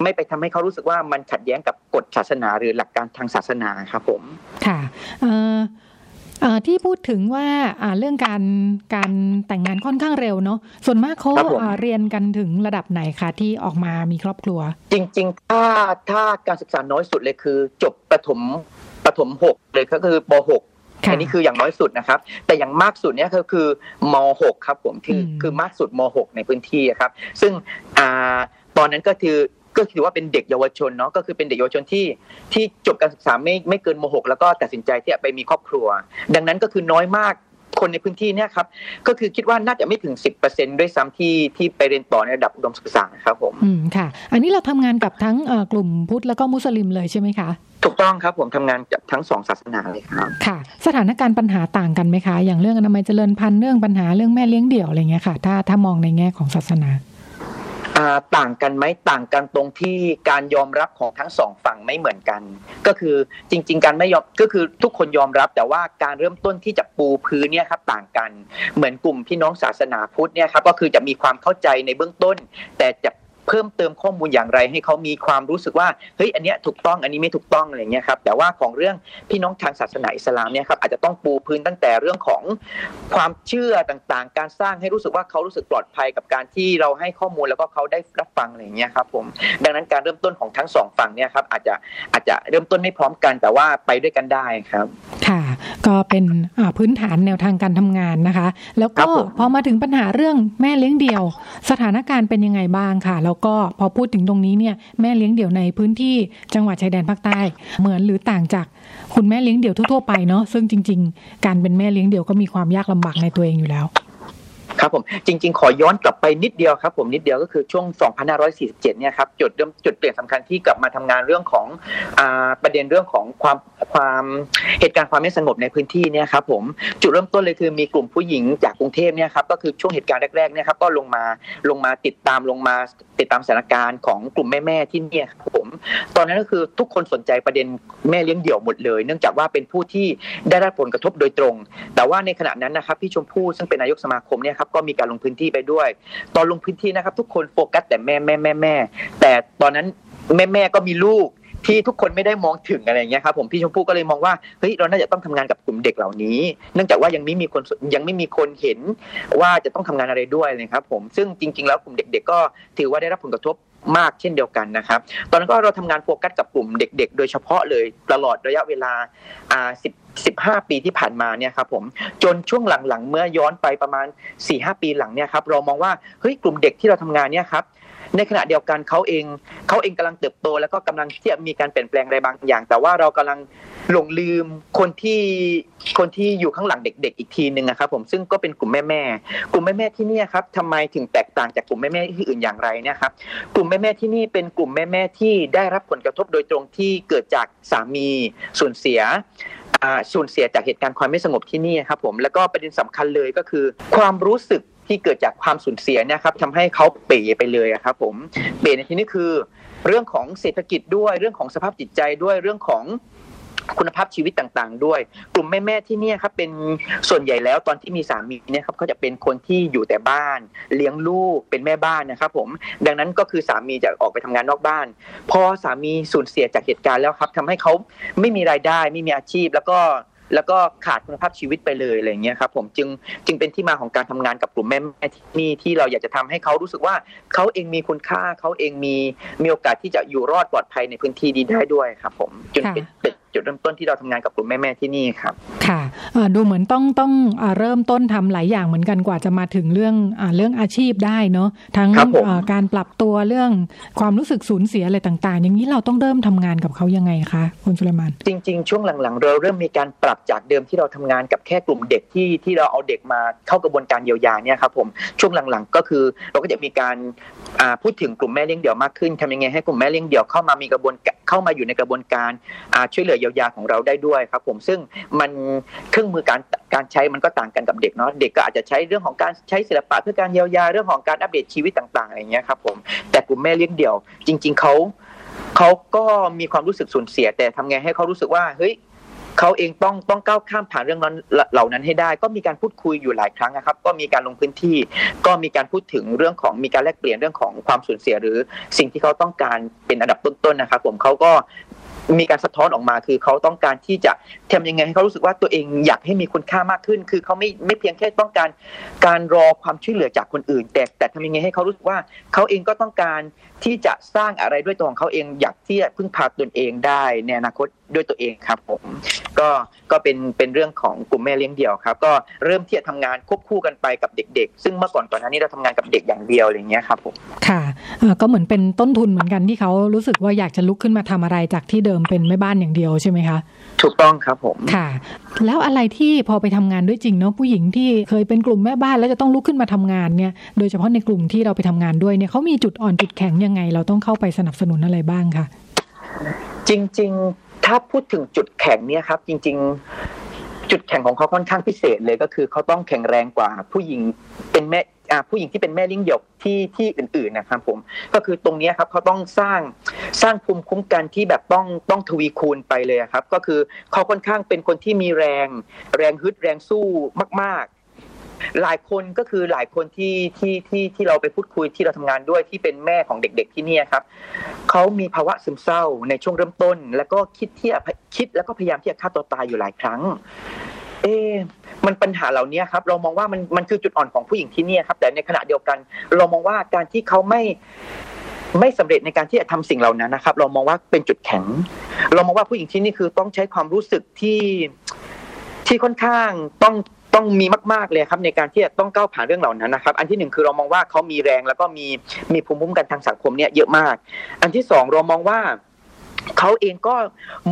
ไม่ไปทำให้เขารู้สึกว่ามันขัดแย้งกับกฎศาสนาหรือหลักการทางศาสนาครับผมค่ะที่พูดถึงว่าเรื่องการการแต่งงานค่อนข้างเร็วเนาะส่วนมากเขาเรียนกันถึงระดับไหนคะที่ออกมามีครอบครัว จริง ๆ ถ้าถ้าการศึกษาน้อยสุดเลยคือ จบประถมประถมหกเลยก็คือปหก อันนี้คืออย่างน้อยสุดนะครับ แต่อย่างมากสุดเนี่ยก็คือม .6 ครับผมคือคือมากสุดม .6 ในพื้นที่ครับ ซึ่งอ่าตอนนั้นก็คือก็ถือว่าเป็นเด็กเยาวชนเนาะก็คือเป็นเด็กเยาวชนที่ที่จบการศึกษาไม่ไม่เกินม .6 แล้วก็ตัดสินใจที่จะไปมีครอบครัว ดังนั้นก็คือน้อยมาก คนในพื้นที่เนี่ยครับก็คือคิดว่าน่าจะไม่ถึง 10%ด้วยซ้ำที่ที่ไปเรียนต่อในระดับอุดมศึกษาครับผมอืมค่ะ อันนี้เราทำงานกับทั้งกลุ่มพุทธแล้วก็มุสลิมเลยใช่ไหมคะถูกต้องครับผมทำงานกับทั้งสองศาสนาเลยครับค่ะ สถานการณ์ปัญหาต่างกันไหมคะ อย่างเรื่องอนามัยเจริญพันธุ์เรื่องปัญหาเรื่องแม่เลี้ยงเดี่ยวอะไรเงี้ยค่ะ ถ้าถ้ามองในแง่ของศาสนา ต่างกันไหมต่างกันตรงที่การยอมรับของทั้งสองฝั่งไม่เหมือนกัน ก็คือจริง ๆ การไม่ยอมก็คือทุกคนยอมรับ แต่ว่าการเริ่มต้นที่จะปูพื้นเนี่ยครับต่างกัน เหมือนกลุ่มพี่น้องศาสนาพุทธเนี่ยครับก็คือจะมีความเข้าใจในเบื้องต้น แต่จะ เพิ่มเติมข้อมูลอย่างไร ให้เขามีความรู้สึกว่าเฮ้ยอันเนี้ยถูกต้องอันนี้ไม่ถูกต้องอะไรเงี้ยครับแต่ว่าของเรื่องพี่น้องทางศาสนาอิสลามเนี่ยครับอาจจะต้องปูพื้นตั้งแต่เรื่องของความเชื่อต่างๆ การสร้างให้รู้สึกว่าเขารู้สึกปลอดภัยกับการที่เราให้ข้อมูลแล้วก็เขาได้รับฟังอะไรเงี้ยครับผมดังนั้นการเริ่มต้นของทั้งสองฝั่งเนี่ยครับอาจจะอาจจะเริ่มต้นไม่พร้อมกันแต่ว่าไปด้วยกันได้ครับ ค่ะ ก็เป็นพื้นฐานแนวทางการทำงานนะคะ แล้วก็พอมาถึงปัญหาเรื่องแม่เลี้ยงเดี่ยว สถานการณ์เป็นยังไงบ้างค่ะแล้วก็พอพูดถึงตรงนี้เนี่ยแม่เลี้ยงเดี่ยวในพื้นที่จังหวัดชายแดนภาคใต้ เหมือนหรือต่างจากคุณแม่เลี้ยงเดี่ยวทั่วไปเนาะซึ่งจริง ๆ การเป็นแม่เลี้ยงเดี่ยวก็มีความยากลำบากในตัวเองอยู่แล้ว ครับผมจริง ๆ ขอย้อนกลับไปนิดเดียวครับผมนิดเดียวก็คือช่วง 2547 เนี่ยครับจุดเริ่มจุดเปลี่ยนสำคัญที่กลับมาทำงานเรื่องของอประเด็นเรื่องของความความเหตุการณ์ความไม่สงบในพื้นที่เนี่ยครับผมจุดเริ่มต้นเลยคือมีกลุ่มผู้หญิงจากกรุงเทพเนี่ยครับก็คือช่วงเหตุการณ์แรกๆเนี่ยครับก็ลงมาลงมาติดตามลงมาติดตามสถานการณ์ของกลุ่มแม่ๆที่เนี่ยครับผมตอนนั้นก็คือทุกคนสนใจประเด็นแม่เลี้ยงเดี่ยวหมดเลย เนื่องจากว่าเป็นผู้ที่ได้รับผลกระทบโดยตรง แต่ว่าในขณะนั้นนะครับพี่ชมพู่ซึ่งเป็นนายกสมาคมเนี่ยครับก็มีการลงพื้นที่ไปด้วย ตอนลงพื้นที่นะครับ ทุกคนโฟกัสแต่แม่แม่แม่แม่แต่ตอนนั้นแม่แม่ก็มีลูกที่ทุกคนไม่ได้มองถึงอะไรอย่างเงี้ยครับผมพี่ชมพู่ก็เลยมองว่าเฮ้ยเราน่าจะต้องทำงานกับกลุ่มเด็กเหล่านี้ เนื่องจากว่ายังไม่มีคนยังไม่มีคนเห็นว่าจะต้องทำงานอะไรด้วยนะครับผมซึ่งจริง ๆ แล้วกลุ่มเด็ก ๆ ก็ถือว่าได้รับผลกระทบ มากเช่นเดียวกันนะครับ ตอนนั้นก็เราทำงานโฟกัสกับกลุ่มเด็ก ๆ โดยเฉพาะเลยตลอดระยะเวลาอ่าสิบสิบห้าปีที่ผ่านมาเนี่ยครับผมจนช่วงหลังๆ เมื่อย้อนไปประมาณสี่ห้าปีหลังเนี่ยครับเรามองว่าเฮ้ยกลุ่มเด็กที่เราทำงานเนี่ยครับ ในขณะเดียวกันเขาเองเขาเองกำลังเติบโต แล้วก็กำลังที่จะมีการเปลี่ยนแปลงอะไรบางอย่าง แต่ว่าเรากำลังหลงลืมคนที่คนที่อยู่ข้างหลังเด็ก ๆ อีกทีหนึ่งนะครับผมซึ่งก็เป็นกลุ่มแม่ๆกลุ่มแม่ๆที่นี่ครับทำไมถึงแตกต่างจากกลุ่มแม่ๆที่อื่นอย่างไรเนี่ยครับกลุ่มแม่ๆที่นี่เป็นกลุ่มแม่ๆที่ได้รับผลกระทบโดยตรงที่เกิดจากสามีสูญเสียสูญเสียจากเหตุการณ์ความไม่สงบที่นี่ครับผมแล้วก็ประเด็นสำคัญเลยก็คือ ความรู้สึก ที่เกิดจากความสูญเสียเนี่ยครับทำให้เขาเป๋ไปเลยครับผมเป๋ในที่นี้คือ เรื่องของเศรษฐกิจด้วยเรื่องของสภาพจิตใจด้วยเรื่องของคุณภาพชีวิตต่างๆ ด้วย กลุ่มแม่ๆที่นี่ครับเป็นส่วนใหญ่แล้วตอนที่มีสามีเนี่ยครับเขาจะเป็นคนที่อยู่แต่บ้าน เลี้ยงลูกเป็นแม่บ้านนะครับ ผม ดังนั้นก็คือสามีจะออกไปทำงานนอกบ้าน พอสามีสูญเสียจากเหตุการณ์แล้วครับทำให้เขาไม่มีรายได้ไม่มีอาชีพแล้วก็ แล้วก็ขาดคุณภาพชีวิตไปเลยอะไรเงี้ยครับผมจึงจึงเป็นที่มาของการทำงานกับกลุ่มแม่แม่ที่นี่ที่เราอยากจะทำให้เขารู้สึกว่าเขาเองมีคุณค่าเขาเองมีมีโอกาสที่จะอยู่รอดปลอดภัยในพื้นที่ดีได้ด้วยครับ ผมจนเป็น จจุดเริ่มต้นที่เราทำงานกับกลุ่มแม่ๆที่นี่ครับ ค่ะดูเหมือนต้องต้องเริ่มต้นทำหลายอย่างเหมือนกันกว่าจะมาถึงเรื่องอเรื่องอาชีพได้เนาะทั้งการปรับตัวเรื่องความรู้สึกสูญเสียอะไรต่างๆ อย่างนี้เราต้องเริ่มทำงานกับเขายังไงคะคุณสุเลมานจริง ๆ ช่วงหลังๆ เราเริ่มมีการปรับจากเดิมที่เราทำงานกับแค่กลุ่มเด็กที่ที่เราเอาเด็กมาเข้ากระบวนการเยียวยาเนี่ยครับผมช่วงหลังๆ ก็คือเราก็จะมีการพูดถึงกลุ่มแม่เลี้ยงเดี่ยวมากขึ้นทำยังไงให้กลุ่มแม่เลี้ยงเดี่ยวเข้ามามีกระบวนเข้ามาอยู่ในกระบวนการช่วยเหลือเยียวยาของเราได้ด้วยครับผมซึ่งมันเครื่องมือการการใช้มันก็ต่างกันกับเด็กเนาะเด็กก็อาจจะใช้เรื่องของการใช้ศิลปะเพื่อการเยียวยาเรื่องของการอัปเดตชีวิตต่างๆอะไรเงี้ยครับผมแต่กลุ่มแม่เลี้ยงเดี่ยว จริง ๆเขาเขาก็มีความรู้สึกสูญเสียแต่ทำไงให้เขารู้สึกว่าเฮ้ย เขาเองต้องต้องก้าวข้ามผ่านเรื่องนั้นเหล่านั้นให้ได้ ก็มีการพูดคุยอยู่หลายครั้งนะครับ ก็มีการลงพื้นที่ ก็มีการพูดถึงเรื่องของมีการแลกเปลี่ยนเรื่องของความสูญเสีย หรือสิ่งที่เขาต้องการเป็นอันดับต้นๆนะครับ ผมเขาก็มีการสะท้อนออกมาคือเขาต้องการที่จะทำยังไงให้เขารู้สึกว่าตัวเองอยากให้มีคุณค่ามากขึ้น คือเขาไม่ไม่เพียงแค่ต้องการการรอความช่วยเหลือจากคนอื่น แต่แต่ทำยังไงให้เขารู้สึกว่าเขาเองก็ต้องการที่จะสร้างอะไรด้วยตัวของเขาเองอยากที่จะพึ่งพาตนเองได้ในอนาคตด้วยตัวเองครับผมก็ก็เป็นเป็นเรื่องของกลุ่มแม่เลี้ยงเดี่ยวครับ ก็เริ่มที่จะทำงานควบคู่กันไปกับเด็ก ๆ ซึ่งเมื่อก่อนก่อนหน้านี้เราทำงานกับเด็กอย่างเดียวอะไรเงี้ยครับผมค่ะก็เหมือนเป็นต้นทุนเหมือนกันที่เขารู้สึกว่าอยากจะลุกขึ้นมาทำอะไรจากที่เดิมเป็นแม่บ้านอย่างเดียวใช่ไหมคะ ถูกต้องครับผมค่ะ แล้วอะไรที่พอไปทำงานด้วยจริงเนาะผู้หญิงที่เคยเป็นกลุ่มแม่บ้านแล้วจะต้องลุกขึ้นมาทำงานเนี่ย โดยเฉพาะในกลุ่มที่เราไปทำงานด้วยเนี่ยเขามีจุดอ่อนจุดแข็งยังไง เราต้องเข้าไปสนับสนุนอะไรบ้างคะจริง ๆ ถ้าพูดถึงจุดแข็งเนี่ยครับ จริง ๆ จุดแข็งของเขาค่อนข้างพิเศษเลยก็คือเขาต้องแข็งแรงกว่าผู้หญิงเป็นแม่ ผู้หญิงที่เป็นแม่ลิ้งหยกที่ที่อื่นๆนะครับผมก็คือตรงนี้ครับเขาต้องสร้างสร้างภูมิคุ้มกันที่แบบต้องต้องทวีคูณไปเลยครับ ก็คือเขาค่อนข้างเป็นคนที่มีแรง แรงฮึดแรงสู้มากหลายคนก็คือหลายคนที่ที่ที่ที่เราไปพูดคุยที่เราทำงานด้วยที่เป็นแม่ของเด็ก ๆที่นี่ครับเขามีภาวะซึมเศร้าในช่วงเริ่มต้น แล้วก็คิดที่คิดแล้วก็พยายามที่จะฆ่าตัวตายอยู่หลายครั้ง เอ๊มันปัญหาเหล่านี้ครับ เรามองว่ามันมันคือจุดอ่อนของผู้หญิงที่นี่ครับ แต่ในขณะเดียวกัน เรามองว่าการที่เขาไม่ไม่สำเร็จในการที่จะทำสิ่งเหล่านั้นนะครับ เรามองว่าเป็นจุดแข็ง เรามองว่าผู้หญิงที่นี่คือต้องใช้ความรู้สึกที่ที่ค่อนข้างต้องต้องมีมากๆเลยครับ ในการที่จะต้องก้าวผ่านเรื่องเหล่านั้นนะครับ อันที่หนึ่งคือเรามองว่าเขามีแรงแล้วก็มีมีภูมิคุ้มกันทางสังคมเนี่ยเยอะมาก อันที่สองเรามองว่า เขาเองก็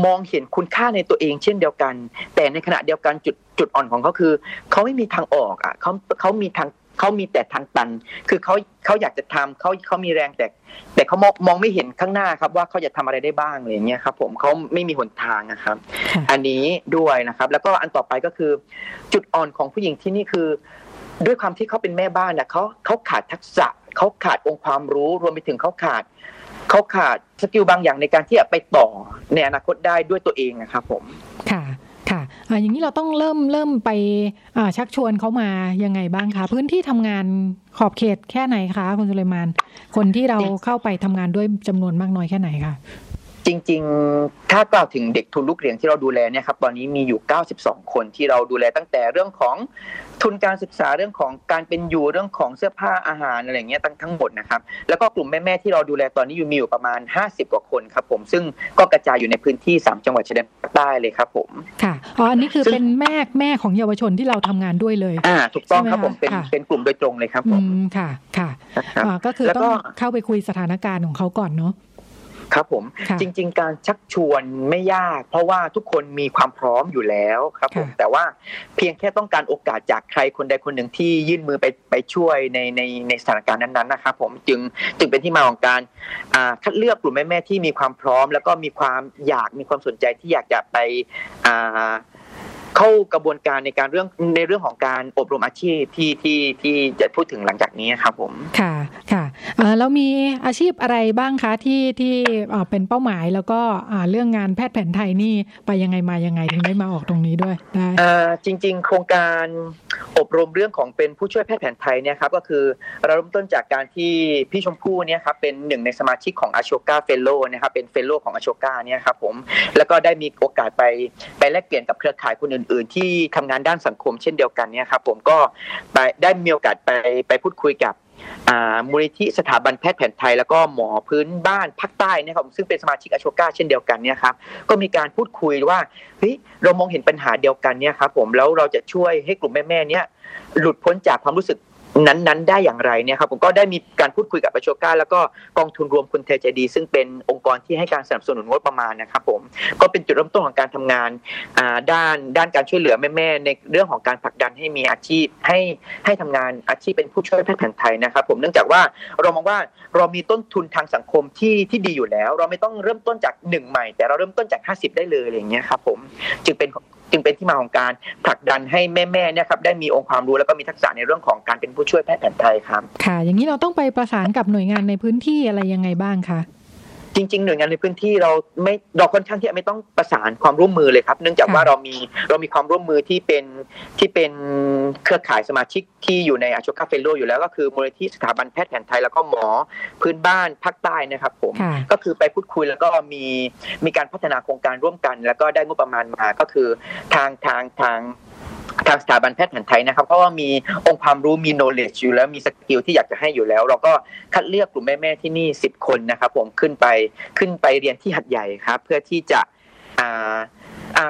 มองเห็นคุณค่าในตัวเองเช่นเดียวกัน แต่ในขณะเดียวกันจุดจุดอ่อนของเขาคือ เขาไม่มีทางออกอะเขาเขามีทางเขามีแต่ทางตัน คือเขาเขาอยากจะทำเขาเขามีแรงแต่ แต่เขามองมองไม่เห็นข้างหน้าครับว่าเขาจะทำอะไรได้บ้างอะไรเงี้ยครับผมเขาไม่มีหนทางนะครับ อันนี้ด้วยนะครับ แล้วก็อันต่อไปก็คือ จุดอ่อนของผู้หญิงที่นี่คือ ด้วยความที่เขาเป็นแม่บ้านนะเขาเขาขาดทักษะเขาขาดองค์ความรู้รวมไปถึงเขาขาด เขาขาดสกิลบางอย่างในการที่จะไปต่อในอนาคตได้ด้วยตัวเองนะครับผม ค่ะค่ะอย่างนี้เราต้องเริ่มเริ่มไปชักชวนเขามายังไงบ้างคะพื้นที่ทำงานขอบเขตแค่ไหนคะคุณสุเลมานคนที่เราเข้าไปทำงานด้วยจำนวนมากน้อยแค่ไหนคะ จริง ๆ ถ้ากล่าวถึงเด็กทุนลูกเรียนที่เราดูแลเนี่ยครับ ตอนนี้มีอยู่ 92 คนที่เราดูแลตั้งแต่เรื่องของทุนการศึกษาเรื่องของการเป็นอยู่เรื่องของเสื้อผ้าอาหารอะไรเงี้ยทั้งทั้งหมดนะครับ แล้วก็กลุ่มแม่ ๆ ที่เราดูแลตอนนี้อยู่มีอยู่ประมาณ 50 กว่าคนครับผม ซึ่งก็กระจายอยู่ในพื้นที่ 3 จังหวัดชายแดนภาคใต้เลยครับผม ค่ะ อ๋อ อันนี้คือเป็นแม่แม่ของเยาวชนที่เราทำงานด้วยเลย อ่า ถูกต้องครับผม เป็นเป็นกลุ่มโดยตรงเลยครับผม ค่ะ ค่ะก็คือต้องเข้าไปคุยสถานการณ์ของเขาก่อนเนาะ ครับผมจริง ๆ การชักชวนไม่ยาก เพราะว่าทุกคนมีความพร้อมอยู่แล้วครับผมแต่ว่าเพียงแค่ต้องการโอกาสจากใครคนใดคนหนึ่งที่ยื่นมือไปไปช่วยในในในสถานการณ์นั้นๆนะครับผมจึงจึงเป็นที่มาของการคัดเลือกกลุ่มแม่ๆที่มีความพร้อม แล้วก็มีความอยากมีความสนใจที่อยากจะไปเข้ากระบวนการในการเรื่องในเรื่องของการอบรมอาชีพที่ที่ที่จะพูดถึงหลังจากนี้ครับผมค่ะค่ะแล้วมีอาชีพอะไรบ้างคะที่ที่เป็นเป้าหมายแล้วก็เรื่องงานแพทย์แผนไทยนี่ไปยังไงมายังไงถึงได้มาออกตรงนี้ด้วยได้จริง ๆ โครงการอบรมเรื่องของเป็นผู้ช่วยแพทย์แผนไทยเนี่ยครับก็คือเราเริ่มต้นจากการที่พี่ชมพู่เนี่ยครับเป็นหนึ่งในสมาชิกของ Ashoka Fellow นะครับเป็น Fellow ของ Ashoka เนี่ยครับผมแล้วก็ได้มีโอกาสไปไปแลกเปลี่ยนกับเครือข่ายคนอื่น ๆ ที่ทำงานด้านสังคมเช่นเดียวกันเนี่ยครับผมก็ไปได้มีโอกาสไปไปพูดคุยกับ มูลนิธิสถาบันแพทย์แผนไทย แล้วก็หมอพื้นบ้านภาคใต้นะครับซึ่งเป็นสมาชิก Ashoka เช่นเดียวกันเนี่ยครับก็มีการพูดคุยว่าเฮ้ยเรามองเห็นปัญหาเดียวกันเนี่ยครับผมแล้วเราจะช่วยให้กลุ่มแม่ๆเนี่ยหลุดพ้นจากความรู้สึก นั้นๆ ได้อย่างไรเนี่ยครับผมก็ได้มีการพูดคุยกับประชก้าแล้วก็กองทุนรวมคนไทยใจดี ซึ่งเป็นองค์กรที่ให้การสนับสนุนงบประมาณนะครับผมก็เป็นจุดเริ่มต้นของการทำงานด้านด้านการช่วยเหลือแม่ๆในเรื่องของการผลักดันให้มีอาชีพให้ให้ทำงานอาชีพเป็นผู้ช่วยแพทย์แผนไทยนะครับผมเนื่องจากว่าเรามองว่าเรามีต้นทุนทางสังคมที่ที่ดีอยู่แล้ว เราไม่ต้องเริ่มต้นจากหนึ่งใหม่ แต่เราเริ่มต้นจาก 50 ได้เลยอะไรอย่างเงี้ยครับผมจึงเป็น จึงเป็นที่มาของการผลักดันให้แม่ๆเนี่ยครับได้มีองค์ความรู้แล้วก็มีทักษะในเรื่องของการเป็นผู้ช่วยแพทย์แผนไทยครับ ค่ะ อย่างนี้เราต้องไปประสานกับหน่วยงานในพื้นที่อะไรยังไงบ้างคะ จริง ๆ หน่วยงานในพื้นที่เราไม่เราค่อนข้างที่จะไม่ต้องประสานความร่วมมือเลยครับ เนื่องจากว่าเรามีเรามีความร่วมมือที่เป็นที่เป็นเครือข่ายสมาชิกที่อยู่ในอาชกาเฟลโลอยู่แล้วก็คือมูลนิธิสถาบันแพทย์แผนไทยแล้วก็หมอพื้นบ้านภาคใต้นะครับผมก็คือไปพูดคุยแล้วก็มีมีการพัฒนาโครงการร่วมกัน แล้วก็ได้งบประมาณมาก็คือทางทางทาง ทางสถาบันแพทย์แผนไทยนะครับ เพราะว่ามีองค์ความรู้มี knowledge อยู่แล้วมีสกิลที่อยากจะให้อยู่แล้ว เราก็คัดเลือกกลุ่มแม่ ๆ ที่นี่สิบคนนะครับ ผมขึ้นไปขึ้นไปเรียนที่หัดใหญ่ครับ เพื่อที่จะอ่า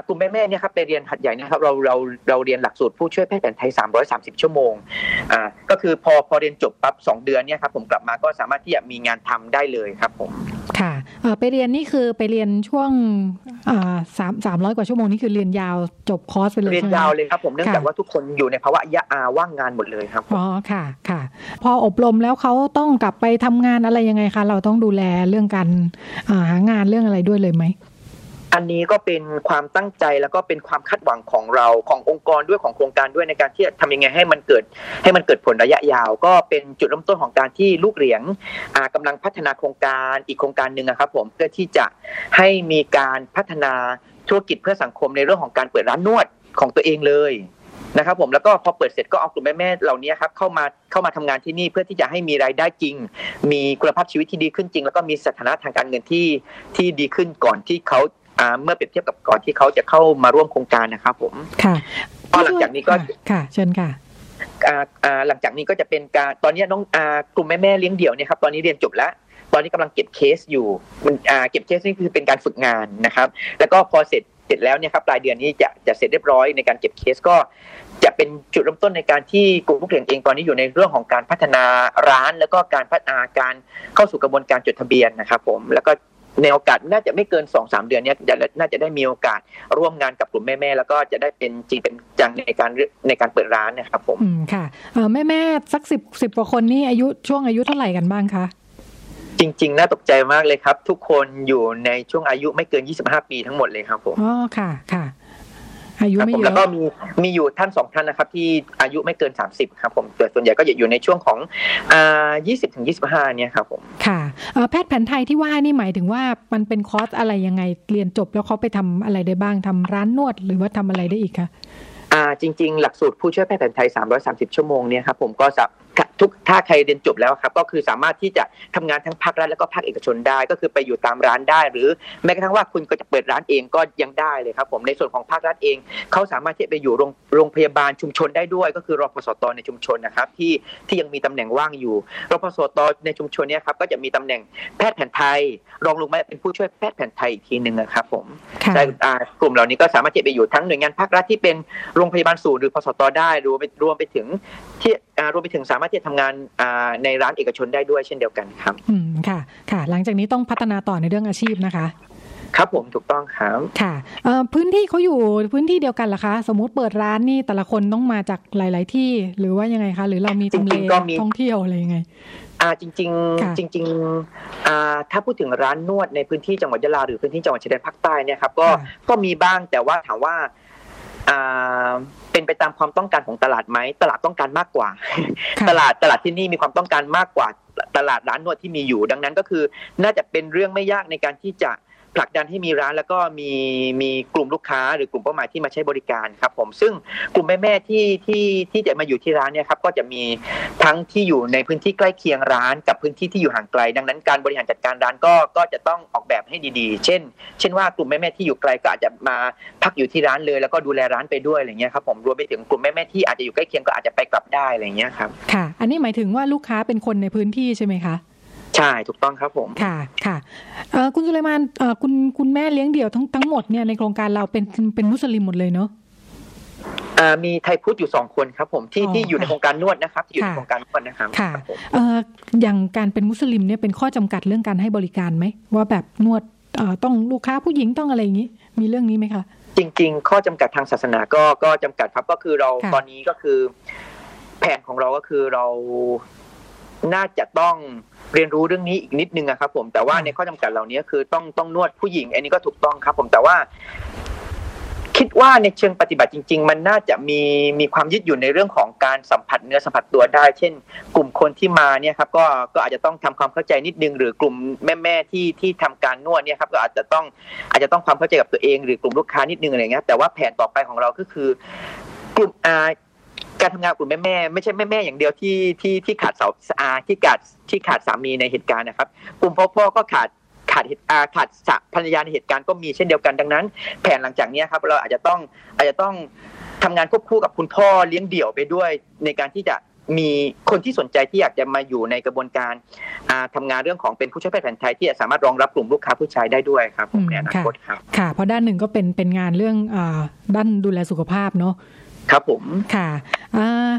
กลุ่มแม่ๆเนี่ยครับไปเรียนหัดใหญ่นะครับเราเราเราเรียนหลักสูตรผู้ช่วยแพทย์แผนไทย 330 ชั่วโมงอ่าก็คือพอพอเรียนจบปั๊บสองเดือนเนี่ยครับผมกลับมาก็สามารถที่จะมีงานทำได้เลยครับผมค่ะไปเรียนนี่คือไปเรียนช่วงสามสามร้อยกว่าชั่วโมงนี่คือเรียนยาวจบคอร์สไปเลยเรียนยาวเลยครับผมเนื่องจากว่าทุกคนอยู่ในภาวะยะอาว่างงานหมดเลยครับอ๋อค่ะค่ะ พออบรมแล้วเขาต้องกลับไปทำงานอะไรยังไงคะเราต้องดูแลเรื่องการหางานเรื่องอะไรด้วยเลยไหม อันนี้ก็เป็นความตั้งใจแล้วก็เป็นความคาดหวังของเราขององค์กรด้วยของโครงการด้วยในการที่จะทำยังไงให้มันเกิดให้มันเกิดผลระยะยาว ก็เป็นจุดเริ่มต้นของการที่ลูกเหรียญกำลังพัฒนาโครงการอีกโครงการหนึ่งครับ ผมเพื่อที่จะให้มีการพัฒนาธุรกิจเพื่อสังคมในเรื่องของการเปิดร้านนวดของตัวเองเลยนะครับผมแล้วก็พอเปิดเสร็จก็เอากลุ่มแม่ๆเหล่านี้ครับเข้ามาเข้ามาทำงานที่นี่เพื่อที่จะให้มีรายได้จริง มีคุณภาพชีวิตที่ดีขึ้นจริง แล้วก็มีสถานะทางการเงินที่ที่ดีขึ้นก่อนที่เขา เมื่อเปรียบเทียบกับก่อนที่เขาจะเข้ามาร่วมโครงการนะครับผมค่ะพอหลังจากนี้ก็ค่ะ เชิญค่ะหลังจากนี้ก็จะเป็นการตอนนี้น้องกลุ่มแม่แม่เลี้ยงเดี่ยวเนี่ยครับตอนนี้เรียนจบแล้วตอนนี้กำลังเก็บเคสอยู่มันเก็บเคสนี่คือเป็นการฝึกงานนะครับ แล้วก็พอเสร็จเสร็จแล้วเนี่ยครับปลายเดือนนี้จะจะเสร็จเรียบร้อยในการเก็บเคสก็ จะเป็นจุดเริ่มต้นในการที่กลุ่มผู้เรียนเองตอนนี้อยู่ในเรื่องของการพัฒนาร้าน แล้วก็การพัฒนาการเข้าสู่กระบวนการจดทะเบียนนะครับผมแล้วก็ ในโอกาสน่าจะไม่เกินสองสามเดือนนี้จะน่าจะได้มีโอกาสร่วมงานกับกลุ่มแม่ ๆ แล้วก็จะได้เป็นจริงเป็นจังในการในการเปิดร้านนะครับผมอืมค่ะแม่แม่สักสิบสิบกว่าคนนี่อายุช่วงอายุเท่าไหร่กันบ้างคะจริง ๆ น่าตกใจมากเลยครับ ทุกคนอยู่ในช่วงอายุไม่เกิน 25 ปีทั้งหมดเลยครับผมอ๋อค่ะค่ะ อายุไม่เยอะแล้วก็มีมีอยู่ท่านสองท่านนะครับ ที่อายุไม่เกินสามสิบครับผมแต่ส่วนใหญ่ก็จะอยู่ในช่วงของอ่ายี่สิบถึงยี่สิบห้าเนี่ยครับผมค่ะแพทย์แผนไทยที่ว่านี่หมายถึงว่ามันเป็นคอร์สอะไรยังไงเรียนจบแล้วเขาไปทำอะไรได้บ้างทำร้านนวดหรือว่าทำอะไรได้อีกคะอ่าจริง ๆ หลักสูตรผู้ช่วยแพทย์แผนไทย 330 ชั่วโมงเนี่ยครับผมก็จะ ทุกถ้าใครเรียนจบแล้วครับ ก็คือสามารถที่จะทำงานทั้งภาครัฐแล้วก็ภาคเอกชนได้ ก็คือไปอยู่ตามร้านได้ หรือแม้กระทั่งว่าคุณก็จะเปิดร้านเองก็ยังได้เลยครับผมในส่วนของภาครัฐเองเขาสามารถที่จะไปอยู่โรงโรงพยาบาลชุมชนได้ด้วย ก็คือรพสตในชุมชนนะครับที่ที่ยังมีตำแหน่งว่างอยู่รพสตในชุมชนนี้ครับก็จะมีตำแหน่งแพทย์แผนไทย รองลงมาเป็นผู้ช่วยแพทย์แผนไทยอีกทีหนึ่งนะครับผมใช่กลุ่มเหล่านี้ก็สามารถที่จะไปอยู่ทั้งหน่วยงานภาครัฐที่เป็นโรงพยาบาลศูนย์หรือพสตได้รวมไปรวมไปถึงที่รวมไปถึงสามารถที่จะทำงานในร้านเอกชนได้ด้วยเช่นเดียวกันครับอืมค่ะค่ะ หลังจากนี้ต้องพัฒนาต่อในเรื่องอาชีพนะคะครับผมถูกต้องครับค่ะพื้นที่เขาอยู่พื้นที่เดียวกันเหรอคะ สมมุติเปิดร้านนี่แต่ละคนต้องมาจากหลาย ๆ ที่หรือว่ายังไงคะ หรือเรามีตำเลท่องเที่ยวอะไรยังไงอ่าจริง ๆ จริงๆอ่าถ้าพูดถึงร้านนวดในพื้นที่จังหวัดยะลาหรือพื้นที่จังหวัดชายแดนภาคใต้เนี่ยครับก็ก็มีบ้างแต่ว่าถามว่า เป็นไปตามความต้องการของตลาดไหมตลาดต้องการมากกว่า ตลาดตลาดที่นี่มีความต้องการมากกว่าตลาดร้านนวดที่มีอยู่ ดังนั้นก็คือ น่าจะเป็นเรื่องไม่ยากในการที่จะ ผลักดันให้มีร้านแล้วก็มีมีกลุ่มลูกค้า หรือกลุ่มเป้าหมายที่มาใช้บริการครับผมซึ่งกลุ่มแม่ๆที่ที่ที่จะมาอยู่ที่ร้านเนี่ยครับก็จะมีทั้งที่อยู่ในพื้นที่ใกล้เคียงร้าน กับพื้นที่ที่อยู่ห่างไกล ดังนั้นการบริหารจัดการร้านก็ก็จะต้องออกแบบให้ดีๆ เช่น เช่นว่ากลุ่มแม่ๆที่อยู่ไกลก็อาจจะมาพักอยู่ที่ร้านเลย แล้วก็ดูแลร้านไปด้วยอะไรเงี้ยครับผมรวมไปถึงกลุ่มแม่ๆที่อาจจะอยู่ใกล้เคียงก็อาจจะไปกลับได้อะไรเงี้ยครับค่ะ อันนี้หมายถึงว่าลูกค้าเป็นคนในพื้นที่ใช่ไหมคะ ใช่ถูกต้องครับผมค่ะค่ะเอ่อคุณสุเลมานเอ่อคุณคุณแม่เลี้ยงเดี่ยวทั้งทั้งหมดเนี่ยในโครงการเราเป็นเป็นมุสลิมหมดเลยเนาะอ่ามีไทยพุทธอยู่สองคนครับผมที่อ๋อที่อยู่ในค่ะโครงการนวดนะครับที่อยู่ในค่ะโครงการนวดนะครับค่ะรับผมเอ่ออย่างการเป็นมุสลิมเนี่ยเป็นข้อจำกัดเรื่องการให้บริการไหมว่าแบบนวดเอ่อต้องลูกค้าผู้หญิงต้องอะไรอย่างนี้ มีเรื่องนี้ไหมคะจริง ๆ ข้อจำกัดทางศาสนาก็ก็จำกัดครับก็คือเราค่ะตอนนี้ก็คือ แผนของเราก็คือเราน่าจะต้อง เรียนรู้เรื่องนี้อีกนิดนึงอะครับ ผมแต่ว่าในข้อจำกัดเหล่านี้คือต้องต้องนวดผู้หญิง อันนี้ก็ถูกต้องครับ ผมแต่ว่า คิดว่าในเชิงปฏิบัติจริง ๆ มันน่าจะมีมีความยืดหยุ่นในเรื่องของการสัมผัสเนื้อสัมผัสตัวได้ เช่น กลุ่มคนที่มาเนี่ยครับ ก็ก็อาจจะต้องทำความเข้าใจนิดนึง หรือกลุ่มแม่ๆที่ที่ทำการนวดเนี่ยครับ ก็อาจจะต้องอาจจะต้องความเข้าใจกับตัวเอง หรือกลุ่มลูกค้านิดนึงอะไรเงี้ยแต่ว่าแผนต่อไปของเราก็คือกลุ่มอา การทำงานกลุ่มแม่ไม่ใช่แม่ๆอย่างเดียวที่ที่ที่ขาดเสาอาที่ขาดที่ขาดสามีในเหตุการณ์นะครับ กลุ่มพ่อพ่อก็ขาดขาดเหตุขาดสะภรรยาในเหตุการณ์ก็มีเช่นเดียวกันดังนั้น แผนหลังจากนี้ครับเราอาจจะต้องอาจจะต้องทำงานควบคู่กับคุณพ่อเลี้ยงเดี่ยวไปด้วย ในการที่จะมีคนที่สนใจที่อยากจะมาอยู่ในกระบวนการอ่าทำงานเรื่องของเป็นผู้ช่วยแพทย์แผนไทยที่สามารถรองรับกลุ่มลูกค้าผู้ชายได้ด้วยครับผมในอนาค่ะคตครับค่ะเพราะด้านหนึ่งก็เป็นเป็นงานเรื่องอด้านดูแลสุขภาพเนาะ ครับผมค่ะอ่า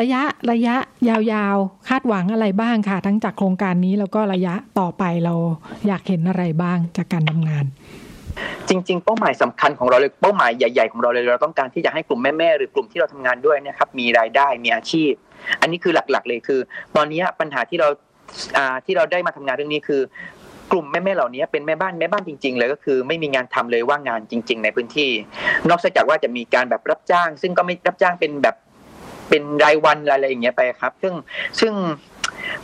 ระยะระยะยาวๆ คาดหวังอะไรบ้างค่ะ ทั้งจากโครงการนี้แล้วก็ระยะต่อไปเราอยากเห็นอะไรบ้างจากการทำงาน จริง ๆ เป้าหมายสำคัญของเราเลยเป้าหมายใหญ่ๆของเราเลยเราต้องการที่จะให้กลุ่มแม่ๆหรือกลุ่มที่เราทำงานด้วยเนะครับ มีรายได้มีอาชีพ อันนี้คือหลักๆเลยคือ ตอนนี้ปัญหาที่เราอ่าที่เราได้มาทำงานเรื่องนี้คือ กลุ่มแม่ๆเหล่านี้เป็นแม่บ้านแม่บ้านจริง ๆ เลยก็คือไม่มีงานทำเลยว่างงานจริง ๆ ในพื้นที่ นอกจากว่าจะมีการแบบรับจ้าง ซึ่งก็ไม่รับจ้างเป็นแบบเป็นรายวันอะไรอย่างเงี้ยไปครับ ซึ่งซึ่ง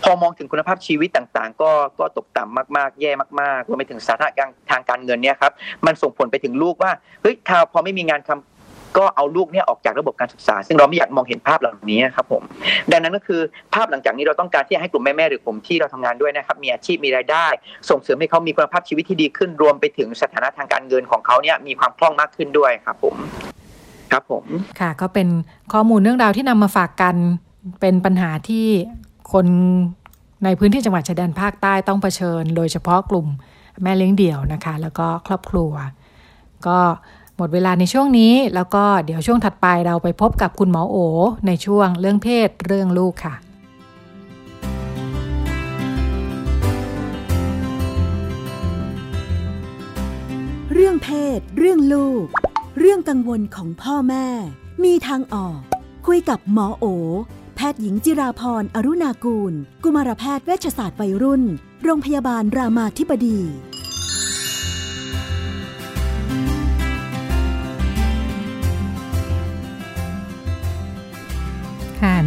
พอมองถึงคุณภาพชีวิตต่างๆ ก็ก็ตกต่ำมากๆ แย่มากๆรวมไปถึงสถานะการทางการเงินเนี่ยครับ มันส่งผลไปถึงลูกว่าเฮ้ยถ้าพอไม่มีงานทำ ก็เอาลูกเนี่ยออกจากระบบการศึกษา ซึ่งเราไม่อยากมองเห็นภาพเหล่านี้ครับผม ดังนั้นก็คือภาพหลังจากนี้เราต้องการที่จะให้กลุ่มแม่ๆหรือผมที่เราทำงานด้วยนะครับ มีอาชีพมีรายได้ ส่งเสริมให้เขามีคุณภาพชีวิตที่ดีขึ้นรวมไปถึงสถานะทางการเงินของเขาเนี่ยมีความคล่องมากขึ้นด้วยครับผม ครับผม ค่ะก็เป็นข้อมูลเรื่องราวที่นำมาฝากกันเป็นปัญหาที่คนในพื้นที่จังหวัดชายแดนภาคใต้ต้องเผชิญ โดยเฉพาะกลุ่มแม่เลี้ยงเดี่ยวนะคะ แล้วก็ครอบครัว ก็ หมดเวลาในช่วงนี้ แล้วก็เดี๋ยวช่วงถัดไปเราไปพบกับคุณหมอโอ ในช่วงเรื่องเพศเรื่องลูกค่ะเรื่องเพศ เรื่องลูก เรื่องกังวลของพ่อแม่ มีทางออก คุยกับหมอโอ แพทย์หญิงจิราพรอรุณากูล กุมารแพทย์เวชศาสตร์วัยรุ่น โรงพยาบาลรามาธิบดี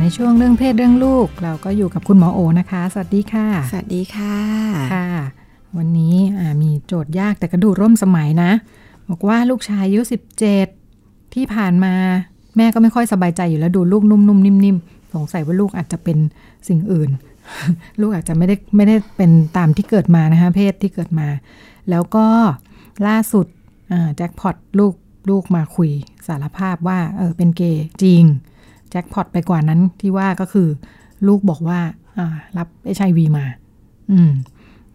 ในช่วงเรื่องเพศเรื่องลูก เราก็อยู่กับคุณหมอโอนะคะ สวัสดีค่ะ สวัสดีค่ะค่ะ วันนี้อ่ามีโจทย์ยากแต่กระดูร่วมสมัยนะ บอกว่าลูกชายอายุสิบเจ็ดที่ผ่านมาแม่ก็ไม่ค่อยสบายใจอยู่แล้วดูลูกนุ่มๆนิ่มๆสงสัยว่าลูกอาจจะเป็นสิ่งอื่น ลูกอาจจะไม่ได้ไม่ได้เป็นตามที่เกิดมานะคะเพศที่เกิดมา แล้วก็ล่าสุดอ่าแจ็คพอตลูกลูกมาคุยสารภาพว่าเออเป็นเกย์จริง แจ็คพอตไปกว่านั้นที่ว่าก็คือ ลูกบอกว่าอ่ารับเอชไอวีมา อืม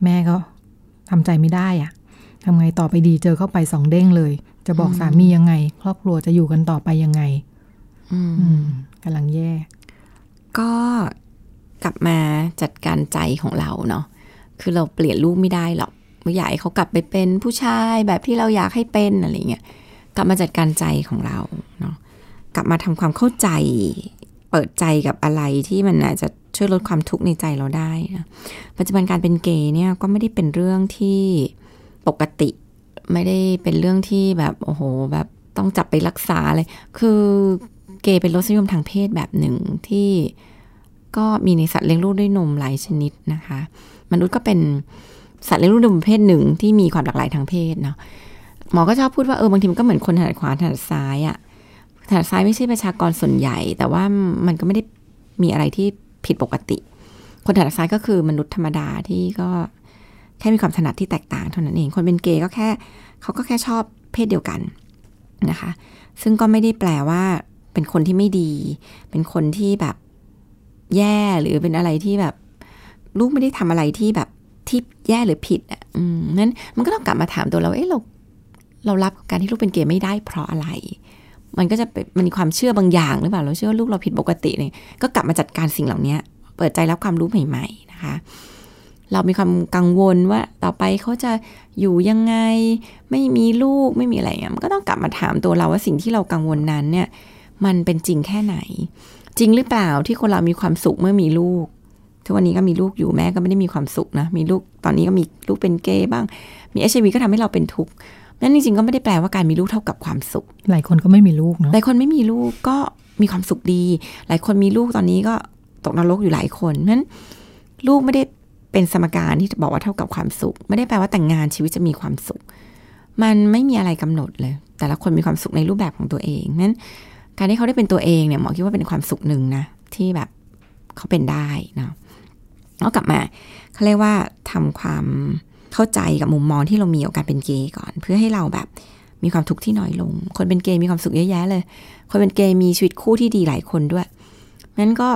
แม่ก็ทำใจไม่ได้อะทำไงต่อไปดีเจอเข้าไปสองเด้งเลย จะบอกอืมสามียังไง ครอบครัวจะอยู่กันต่อไปยังไงอืมอืมกำลังแย่ ก็กลับมาจัดการใจของเราเนาะคือเราเปลี่ยนลูกไม่ได้หรอกไม่อยากให้เขากลับไปเป็นผู้ชายแบบที่เราอยากให้เป็นอะไรเงี้ยกลับมาจัดการใจของเราเนาะ กลับมาทำความเข้าใจ เปิดใจกับอะไรที่มันอาจจะช่วยลดความทุกข์ในใจเราได้นะปัจจุบันการเป็นเกย์เนี่ยก็ไม่ได้เป็นเรื่องที่ปกติ ไม่ได้เป็นเรื่องที่แบบโอ้โห แบบต้องจับไปรักษาเลย คือเกย์เป็นรสนิยมทางเพศแบบหนึ่งที่ก็มีในสัตว์เลี้ยงลูกด้วยนมหลายชนิดนะคะ มนุษย์ก็เป็นสัตว์เลี้ยงลูกด้วยประเภทหนึ่งที่มีความหลากหลายทางเพศเนาะหมอก็ชอบพูดว่าเออบางทีมันก็เหมือนคนถนัดขวาถนัดซ้ายอะ ถนัดซ้ายไม่ใช่ประชากรส่วนใหญ่ แต่ว่ามันก็ไม่ได้มีอะไรที่ผิดปกติ คนถนัดซ้ายก็คือมนุษย์ธรรมดาที่ก็แค่มีความถนัดที่แตกต่างเท่านั้นเอง คนเป็นเกย์ก็แค่เขาก็แค่ชอบเพศเดียวกันนะคะ ซึ่งก็ไม่ได้แปลว่าเป็นคนที่ไม่ดี เป็นคนที่แบบแย่หรือเป็นอะไรที่แบบ ลูกไม่ได้ทำอะไรที่แบบที่แย่หรือผิดอะนั้นมันก็ต้องกลับมาถามตัวเรา เอ๊ะเรา เรารับการที่ลูกเป็นเกย์ไม่ได้เพราะอะไร มันก็จะเป็นมันมีความเชื่อบางอย่างหรือเปล่าเราเชื่อว่าลูกเราผิดปกติเนี่ยก็กลับมาจัดการสิ่งเหล่านี้เปิดใจรับความรู้ใหม่ ๆ นะคะ เรามีความกังวลว่าต่อไปเขาจะอยู่ยังไง ไม่มีลูกไม่มีอะไรเงี้ยมันก็ต้องกลับมาถามตัวเราว่าสิ่งที่เรากังวลนั้นเนี่ย มันเป็นจริงแค่ไหน จริงหรือเปล่าที่คนเรามีความสุขเมื่อมีลูกทุกวันนี้ก็มีลูกอยู่แม่ก็ไม่ได้มีความสุขนะมีลูกตอนนี้ก็มีลูกเป็นเกย์บ้าง มีเอชวีก็ทำให้เราเป็นทุกข์ นั่นจริงๆก็ไม่ได้แปลว่าการมีลูกเท่ากับความสุข หลายคนก็ไม่มีลูกเนาะหลายคนไม่มีลูกก็มีความสุขดี หลายคนมีลูกตอนนี้ก็ตกนรกอยู่หลายคนเพราะฉะนั้นลูกไม่ได้เป็นสมการที่จะบอกว่าเท่ากับความสุข ไม่ได้แปลว่าแต่งงานชีวิตจะมีความสุข มันไม่มีอะไรกำหนดเลย แต่ละคนมีความสุขในรูปแบบของตัวเองเพราะฉะนั้นการที่เขาได้เป็นตัวเองเนี่ยหมอคิดว่าเป็นความสุขหนึ่งนะที่แบบเขาเป็นได้นะแล้วกลับมาเขาเรียกว่าทำความ เข้าใจกับมุมมองที่เรามีกับการเป็นเกย์ก่อน เพื่อให้เราแบบมีความทุกข์ที่น้อยลง คนเป็นเกย์มีความสุขเยอะแยะเลย คนเป็นเกย์มีชีวิตคู่ที่ดีหลายคนด้วยนั้นก็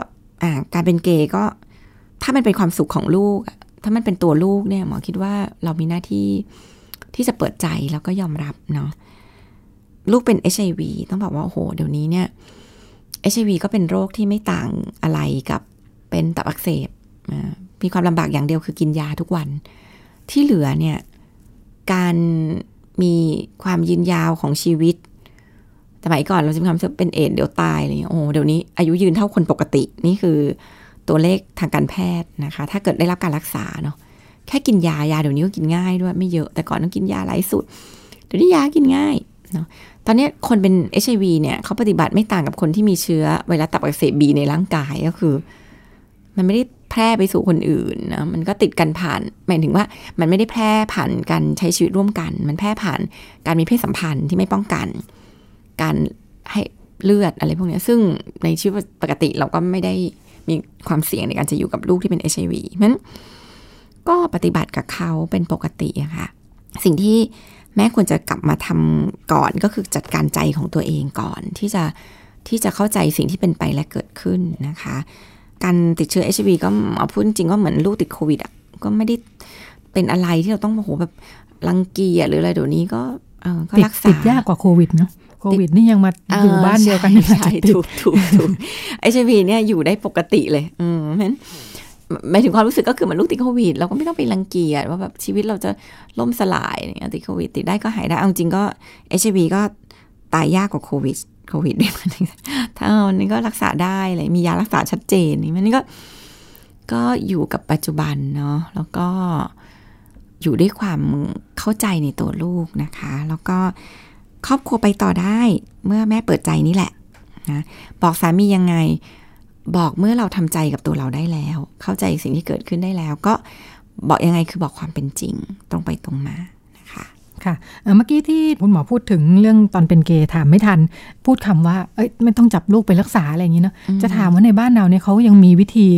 การเป็นเกย์ก็ถ้ามันเป็นความสุขของลูก ถ้ามันเป็นตัวลูกเนี่ยหมอคิดว่าเรามีหน้าที่ที่จะเปิดใจแล้วก็ยอมรับเนาะลูกเป็น HIV ต้องบอกว่าโอ้โหเดี๋ยวนี้เนี่ย HIV ก็เป็นโรคที่ไม่ต่างอะไรกับเป็นตับอักเสบมีความลำบากอย่างเดียวคือกินยาทุกวัน ที่เหลือเนี่ย การมีความยืนยาวของชีวิตสมัยก่อนเราจะมีความรู้สึกเป็นเอดเดี๋ยวตายอะไรเงี้ยโอ้เดี๋ยวนี้อายุยืนเท่าคนปกติ นี่คือตัวเลขทางการแพทย์นะคะ ถ้าเกิดได้รับการรักษาเนาะแค่กินยายาเดี๋ยวนี้ก็กินง่ายด้วยไม่เยอะแต่ก่อนต้องกินยาหลายสุดเดี๋ยวนี้ยากินง่ายเนาะตอนนี้คนเป็น HIV เนี่ยเขาปฏิบัติไม่ต่างกับคนที่มีเชื้อไวรัสตับอักเสบบีในร่างกายก็คือ มันไม่ได้ แพร่ไปสู่คนอื่นนะมันก็ติดกันผ่านหมายถึงว่ามันไม่ได้แพร่ผ่านการใช้ชีวิตร่วมกัน มันแพร่ผ่านการมีเพศสัมพันธ์ที่ไม่ป้องกัน การให้เลือดอะไรพวกนี้ซึ่งในชีวิตปกติเราก็ไม่ได้มีความเสี่ยงในการจะอยู่กับลูกที่เป็น HIV มันก็ปฏิบัติกับเขาเป็นปกติอะค่ะ สิ่งที่แม่ควรจะกลับมาทำก่อนก็คือจัดการใจของตัวเองก่อนที่จะที่จะเข้าใจสิ่งที่เป็นไปและเกิดขึ้นนะคะ การติดเชื้อ HIV ก็เอาพูดจริงๆก็เหมือนลูกติดโควิดอะก็ไม่ได้เป็นอะไรที่เราต้องโอ้โหแบบรังเกียจหรืออะไรเดี๋ยวนี้ก็เออก็ติดรักษาติดยากกว่าโควิดเนาะโควิดนี่ยังมาอยู่บ้านเดียวกันใช่ยังมาใช่ติดถูกถูกถูกไอชวีเนี่ยอยู่ได้ปกติเลย อืมเพราะฉะนั้นหมายถึงความรู้สึกก็คือเหมันลูกติดโควิดเราก็ไม่ต้องไปรังเกียจว่าแบบชีวิตเราจะล่มสลายอะไรเงี้ยติดโควิดติดได้ก็หายได้เอาจริงก็เอชวีก็ตายยากกว่าโควิด โควิดเนี่ยถ้าอันนี้ก็รักษาได้เลยมียารักษาชัดเจนนี่มันก็ก็อยู่กับปัจจุบันเนาะแล้วก็อยู่ด้วยความเข้าใจในตัวลูกนะคะ แล้วก็ครอบครัวไปต่อได้เมื่อแม่เปิดใจนี่แหละนะบอกสามียังไงบอกเมื่อเราทำใจกับตัวเราได้แล้ว เข้าใจสิ่งที่เกิดขึ้นได้แล้ว ก็บอกยังไงคือบอกความเป็นจริงตรงไปตรงมา คะค่ะเอ่อเมื่อกี้ที่คุณหมอพูดถึงเรื่องตอนเป็นเกย์ถามไม่ทัน พูดคำว่าเอ้ยไม่ต้องจับลูกไปรักษาอะไรอย่างนี้เนาะอืมจะถามว่าในบ้านเราเนี่ยเขายังมีวิธี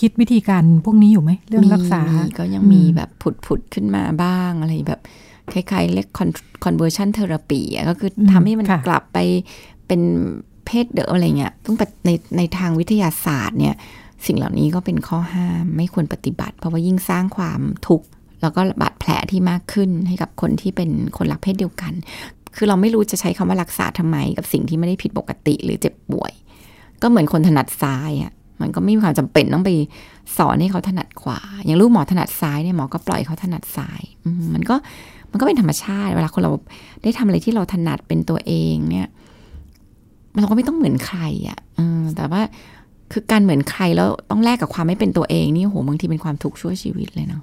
คิดวิธีการพวกนี้อยู่ไหมเรื่องรักษามีก็ยังอืมมีแบบผุดผุดๆขึ้นมาบ้างอะไรแบบคล้ายๆเรียก con- conversion therapy อะก็คืออมทำให้มันค่ะกลับไปเป็นเพศเดิมอะไรเงี้ยต้องในในทางวิทยาศาสตร์เนี่ยสิ่งเหล่านี้ก็เป็นข้อห้ามไม่ควรปฏิบัติ เพราะว่ายิ่งสร้างความทุกข์ แล้วก็บาดแผลที่มากขึ้นให้กับคนที่เป็นคนรักเพศเดียวกัน คือเราไม่รู้จะใช้คำว่ารักษาทำไม กับสิ่งที่ไม่ได้ผิดปกติหรือเจ็บป่วย ก็เหมือนคนถนัดซ้ายอะมันก็ไม่มีความจำเป็นต้องไปสอนให้เขาถนัดขวา อย่างลูกหมอถนัดซ้ายเนี่ยหมอก็ปล่อยเขาถนัดซ้ายมันก็มันก็เป็นธรรมชาติ เวลาคนเราได้ทำอะไรที่เราถนัดเป็นตัวเองเนี่ยเราก็ไม่ต้องเหมือนใครอะอแต่ว่าคือการเหมือนใครแล้วต้องแลกกับความไม่เป็นตัวเองนี่โหบางทีเป็นความทุกข์ชั่วชีวิตเลยเนาะ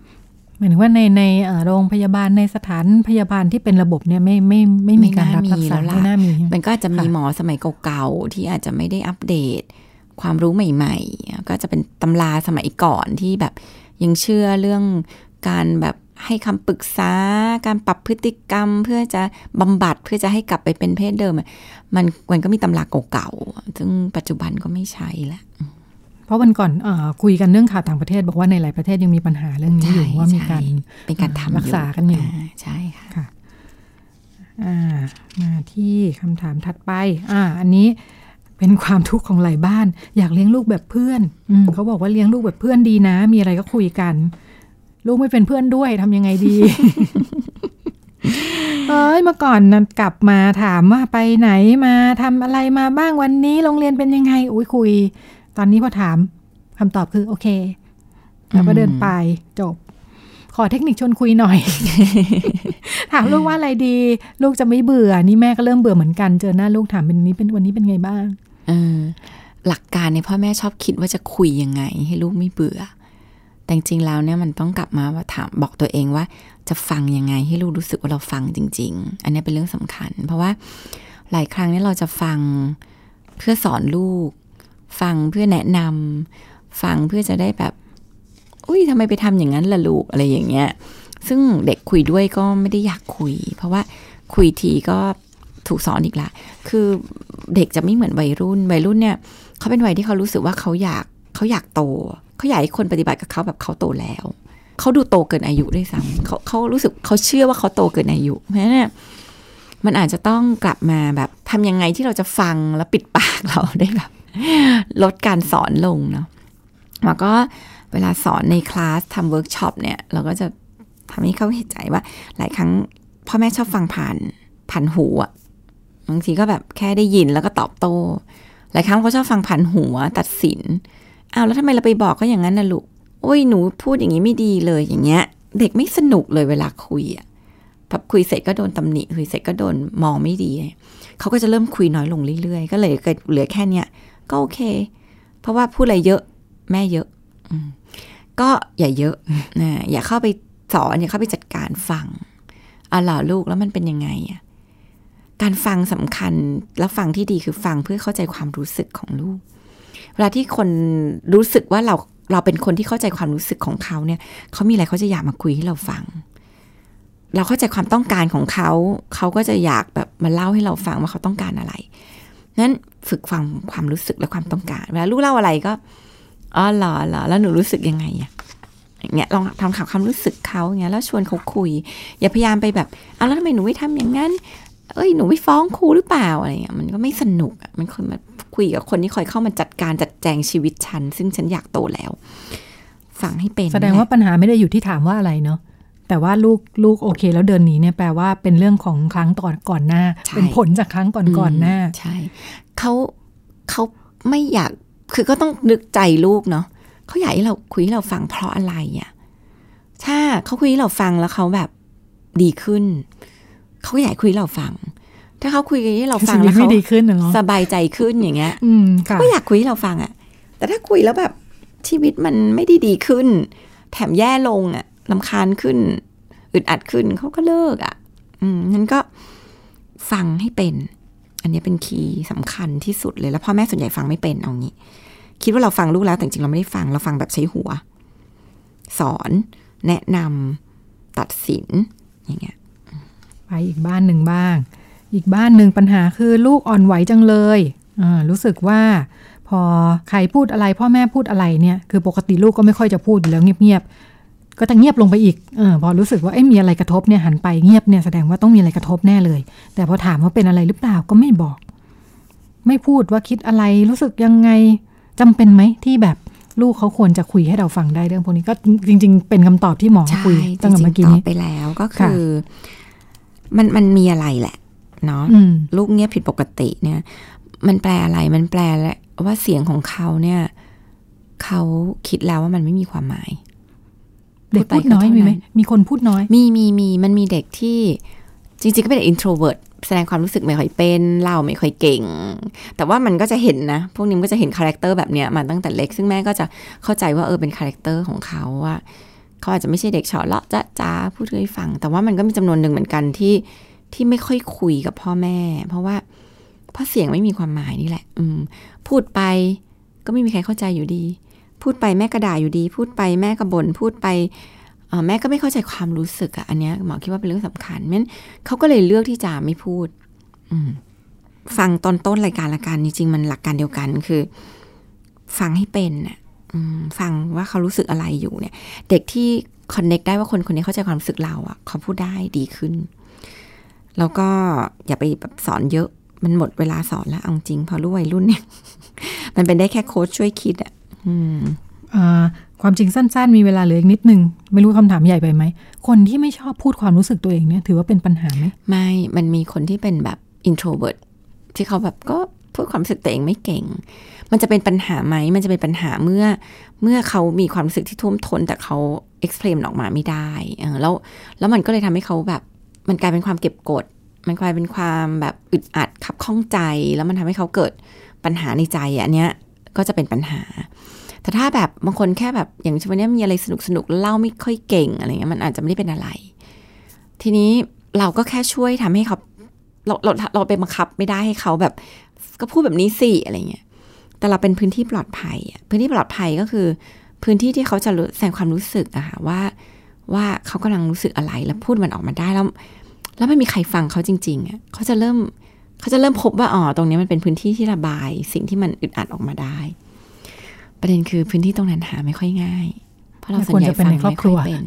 หมายถึงว่าในในเอ่อโรงพยาบาลในสถานพยาบาลที่เป็นระบบเนี่ยไม่ไม่ไม่มีการรับรักษาไม่น่ามีแล้วล่ะไม่น่ามีใช่ไหมมันก็อาจจะมีค่ะหมอสมัยเก่าๆที่อาจจะไม่ได้อัปเดต ความรู้ใหม่ ๆ ก็จะเป็นตำราสมัยก่อนที่แบบยังเชื่อเรื่องการแบบให้คำปรึกษาการปรับพฤติกรรม เพื่อจะบำบัดเพื่อจะให้กลับไปเป็นเพศเดิม มันมันก็มีตำราเก่าๆซึ่งปัจจุบันก็ไม่ใช่ละ เพราะวันก่อนอคุยกันเรื่องข่าวต่างประเทศ บอกว่าในหลายประเทศยังมีปัญหาเรื่องนี้อยู่ว่ามีการเป็นการทำรักษากันอยู่ใช่ค่ะมาที่คำถามถัดไป อ่า อันนี้เป็นความทุกข์ของหลายบ้าน อยากเลี้ยงลูกแบบเพื่อนอเขาบอกว่าเลี้ยงลูกแบบเพื่อนดีนะ มีอะไรก็คุยกัน ลูกไม่เป็นเพื่อนด้วยทำยังไงดีเอ้ยเมื่อก่อนนะกลับมาถามว่าไปไหนมาทำอะไรมาบ้างวันนี้โรงเรียนเป็นยังไง อุ้ยคุย ตอนนี้พอถามคำตอบคือโอเคแล้วก็เดินไปจบ ขอเทคนิคชวนคุยหน่อย ถามลูกว่าอะไรดี ลูกจะไม่เบื่อ นี่แม่ก็เริ่มเบื่อเหมือนกัน เจอหน้าลูกถามเป็นนี้เป็นวันนี้เป็นไงบ้างอหลักการในพ่อแม่ชอบคิดว่าจะคุยยังไง ให้ลูกไม่เบื่อ แต่จริงแล้วเนี่ยมันต้องกลับมาว่าถามบอกตัวเองว่า จะฟังยังไงให้ลูกรู้สึกว่าเราฟังจริง ๆ อันนี้เป็นเรื่องสำคัญ เพราะว่าหลายครั้งเนี่ยเราจะฟังเพื่อสอนลูก ฟังเพื่อแนะนำฟังเพื่อจะได้แบบอุ้ยทำไมไปทำอย่างนั้นล่ะลูกอะไรอย่างเงี้ย ซึ่งเด็กคุยด้วยก็ไม่ได้อยากคุย เพราะว่าคุยทีก็ถูกสอนอีกละ คือเด็กจะไม่เหมือนวัยรุ่น วัยรุ่นเนี่ยเขาเป็นวัยที่เขารู้สึกว่าเขาอยากเขาอยากโต เขาอยากให้คนปฏิบัติกับเขาแบบเขาโตแล้ว เขาดูโตเกินอายุด้วยซ้ำเขาเขารู้สึกเขาเชื่อว่าเขาโตเกินอายุเพราะฉะนั้นมันอาจจะต้องกลับมาแบบทำยังไงที่เราจะฟังแล้วปิดปากเราได้แบบ ลดการสอนลงเนาะแล้วก็เวลาสอนในคลาสทำเวิร์กช็อปเนี่ย เราก็จะทำให้เขาเห็นใจว่า หลายครั้งพ่อแม่ชอบฟังผ่านผ่านหูอะบางทีก็แบบแค่ได้ยินแล้วก็ตอบโต้ หลายครั้งเขาชอบฟังผ่านหัวตัดสินอ้าวแล้วทำไมเราไปบอกก็อย่างนั้นนะลูกโอ้ยหนูพูดอย่างนี้ไม่ดีเลยอย่างเงี้ย เด็กไม่สนุกเลยเวลาคุยอะพอคุยเสร็จก็โดนตำหนิคุยเสร็จก็โดนมองไม่ดี เขาก็จะเริ่มคุยน้อยลงเรื่อยๆ ก็เลยเหลือแค่เนี้ย ก็โอเค เพราะว่าพูดอะไรเยอะ แม่เยอะก็อย่าเยอะนะอย่าเข้าไปสอนอย่าเข้าไปจัดการฟังเอะหล่อลูกแล้วมันเป็นยังไงอะการฟังสำคัญแล้วฟังที่ดีคือฟังเพื่อเข้าใจความรู้สึกของลูก เวลาที่คนรู้สึกว่าเราเราเป็นคนที่เข้าใจความรู้สึกของเขาเนี่ยเขามีอะไรเขาจะอยากมาคุยให้เราฟัง เราเข้าใจความต้องการของเขา เขาก็จะอยากแบบมาเล่าให้เราฟังว่าเขาต้องการอะไร นั้นฝึกฟังความรู้สึกและความต้องการเวลาลูกเล่าอะไรก็อ๋อหรอหรอแล้วหนูรู้สึกยังไงอะอย่างเงี้ยลองทำข่าวความรู้สึกเขาอย่างเงี้ยแล้วชวนเขาคุย อย่าพยายามไปแบบอ้าวแล้วทำไมหนูไม่ทำอย่างนั้น เอ้ยหนูไม่ฟ้องครูหรือเปล่าอะไรเงี้ยมันก็ไม่สนุกมันคนมาคุยกับคนที่คอยเข้ามาจัดการจัดแจงชีวิตฉัน ซึ่งฉันอยากโตแล้ว ฟังให้เป็น แสดงว่าปัญหาไม่ได้อยู่ที่ถามว่าอะไรเนาะ แต่ว่าลูกลูกโอเค แล้วเดินหนีเนี่ยแปลว่าเป็นเรื่องของครั้งต่อก่อนหน้า เป็นผลจากครั้งก่อนก่อนหน้า ใช่เขาเขาไม่อยากคือก็ต้องนึกใจลูกเนาะเขาอยากให้เราคุยให้เราฟังเพราะอะไรอะ่ะถ้าเขาคุยให้เราฟังแล้วเขาแบบดีขึ้นเขาอยากคุยเราฟัง ถ้าเขาคุยให้เราฟังแล้วเขาสบายใจขึ้นอย่างเงี้ยก็อยากคุยให้เราฟังอะ แต่ถ้าคุยแล้วแบบชีวิตมันไม่ได้ดีขึ้น แถมแย่ลงอะ ลำคาญขึ้น อึดอัดขึ้นเขาก็เลิกอะ อืมนั้นก็ฟังให้เป็น อันนี้เป็นคีย์สำคัญที่สุดเลยแล้วพ่อแม่ส่วนใหญ่ฟังไม่เป็นเอางี้ คิดว่าเราฟังลูกแล้วแต่จริงเราไม่ได้ฟังเราฟังแบบใช้หัว สอนแนะนำตัดสินอย่างเงี้ยไปอีกบ้านหนึ่งบ้าง อีกบ้านหนึ่งปัญหาคือลูกอ่อนไหวจังเลยรู้สึกว่าพอใครพูดอะไร พ่อแม่พูดอะไรเนี่ย คือปกติลูกก็ไม่ค่อยจะพูดอยู่แล้วเงียบ ก็จะเงียบลงไปอีกออพอรู้สึกว่าเอ๊ะมีอะไรกระทบเนี่ยหันไปเงียบเนี่ยแสดงว่าต้องมีอะไรกระทบแน่เลย แต่พอถามว่าเป็นอะไรหรือเปล่าก็ไม่บอก ไม่พูดว่าคิดอะไรรู้สึกยังไงจำเป็นไหมที่แบบลูกเขาควรจะคุยให้เราฟังได้เรื่องพวกนี้ก็จริง ๆ เป็นคำตอบที่หมอคุยตั้งแต่เมื่อกี้นี้ไปแล้วก็คือ มันมันมีอะไรแหละ เนาะลูกเงียบผิดปกติเนี่ย มันแปลอะไรมันแปลว่าเสียงของเขาเนี่ยเขาคิดแล้วว่ามันไม่มีความหมาย เด็กพูดน้อยมีไหมมีคนพูดน้อย มีมีมีมันมีเด็กที่จริงๆ ก็เป็น introvert แสดงความรู้สึกไม่ค่อยเป็นเล่าไม่ค่อยเก่ง แต่ว่ามันก็จะเห็นนะ พวกนี้ก็จะเห็น character แบบเนี้ยมาตั้งแต่เล็ก ซึ่งแม่ก็จะเข้าใจว่าเออเป็น character ของเขาว่าเขาอาจจะไม่ใช่เด็กเฉาะเลาะจ้าจ้าพูดให้ฟัง แต่ว่ามันก็มีจำนวนหนึ่งเหมือนกันที่ที่ไม่ค่อยคุยกับพ่อแม่ เพราะว่าเพราะเสียงไม่มีความหมายนี่แหละ อืม พูดไปก็ไม่มีใครเข้าใจอยู่ดี พูดไปแม่กระด่าอยู่ดี พูดไปแม่กระบน่นพูดไปแม่ก็ไม่เข้าใจความรู้สึกอะอันเนี้ยหมอคิดว่าเป็นเรื่องสำคัญงั้นเขาก็เลยเลือกที่จะไม่พูด อืฟังตอนต้นรายการละกันจริงๆมันหลักการเดียวกันคือ ฟังให้เป็นอะฟังว่าเขารู้สึกอะไรอยู่เนี่ย เด็กที่คอนเน็กได้ว่าคนคนนี้เข้าใจความรู้สึกเราอะ่ะเขาพูดได้ดีขึ้น แล้วก็อย่าไปแบบสอนเยอะมันหมดเวลาสอนแล้วเอาจริงพอรู้วัยรุ่นเนี่ย มันเป็นได้แค่โค้ชช่วยคิดอะ่ะ ความจริงสั้น ๆ มีเวลาเหลืออีกนิดนึง ไม่รู้คำถามใหญ่ไปไหม คนที่ไม่ชอบพูดความรู้สึกตัวเองเนี่ย ถือว่าเป็นปัญหาไหมไม่ มันมีคนที่เป็นแบบ introvert ที่เขาแบบก็พูดความรู้สึกตัวเองไม่เก่ง มันจะเป็นปัญหาไหม มันจะเป็นปัญหาเมื่อเมื่อเขามีความรู้สึกที่ท่วมท้นแต่เขาเอ็กซ์เพรมออกมาไม่ได้แล้วแล้วมันก็เลยทำให้เขาแบบมันกลายเป็นความเก็บกด มันกลายเป็นความแบบอึดอัดขับข้องใจ แล้วมันทำให้เขาเกิดปัญหาในใจอันเนี้ยก็จะเป็นปัญหา แต่ถ้าแบบบางคนแค่แบบอย่างเช่นวันนี้มีอะไรสนุกสนุกเล่าไม่ค่อยเก่งอะไรเงี้ยมันอาจจะไม่ได้เป็นอะไร ทีนี้เราก็แค่ช่วยทำให้เขาเราเราเราไปบังคับไม่ได้ให้เขาแบบ ก็พูดแบบนี้สิอะไรเงี้ยแต่เราเป็นพื้นที่ปลอดภัยพื้นที่ปลอดภัยก็คือ พื้นที่ที่เขาจะแสดงความรู้สึกอะค่ะว่าว่าเขากำลังรู้สึกอะไรแล้วพูดมันออกมาได้แล้ว แล้วไม่มีใครฟังเขาจริงๆอะเขาจะเริ่มเขาจะเริ่มพบว่าอ๋อตรงนี้มันเป็นพื้นที่ที่ระบาย สิ่งที่มันอึดอัดออกมาได้ ประเด็นคือพื้นที่ตรงนั้นหาไม่ค่อยง่าย เพราะเราส่วนใหญ่ฟังไม่ค่อยเป็น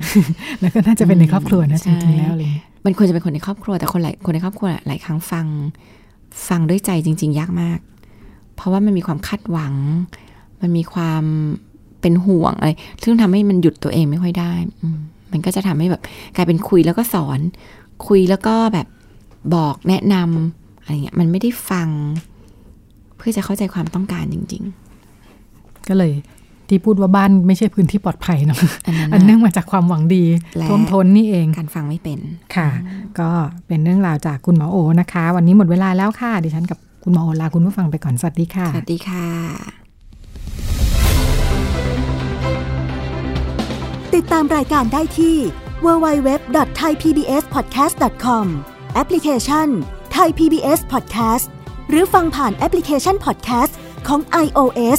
แล้วก็น่าจะเป็นในครอบครัวนะจริงๆแล้วเลยมันควรจะเป็นคนในครอบครัวแต่คนหลายคนในครอบครัวหลายครั้งฟัง ฟังด้วยใจจริง ๆ ยากมาก เพราะว่ามันมีความคาดหวัง มันมีความเป็นห่วงอะไรซึ่งทำให้มันหยุดตัวเองไม่ค่อยได้ มันก็จะทำให้แบบกลายเป็นคุยแล้วก็สอน คุยแล้วก็แบบบอกแนะนำอะไรเงี้ยมันไม่ได้ฟัง เพื่อจะเข้าใจความต้องการจริง ๆ ก็เลยที่พูดว่าบ้านไม่ใช่พื้นที่ปลอดภัยเนาะอันเนื่องมาจากความหวังดีทนทนนี่เองการฟังไม่เป็นค่ะ ก็เป็นเรื่องราวจากคุณหมอโอนะคะ วันนี้หมดเวลาแล้วค่ะ ดิฉันกับคุณหมอโอลาคุณผู้ฟังไปก่อนสวัสดีค่ะสวัสดีค่ะ ติดตามรายการได้ที่ www.thaipbspodcast.com แอปพลิเคชัน Thai PBS Podcast หรือฟังผ่านแอปพลิเคชัน Podcast ของ iOS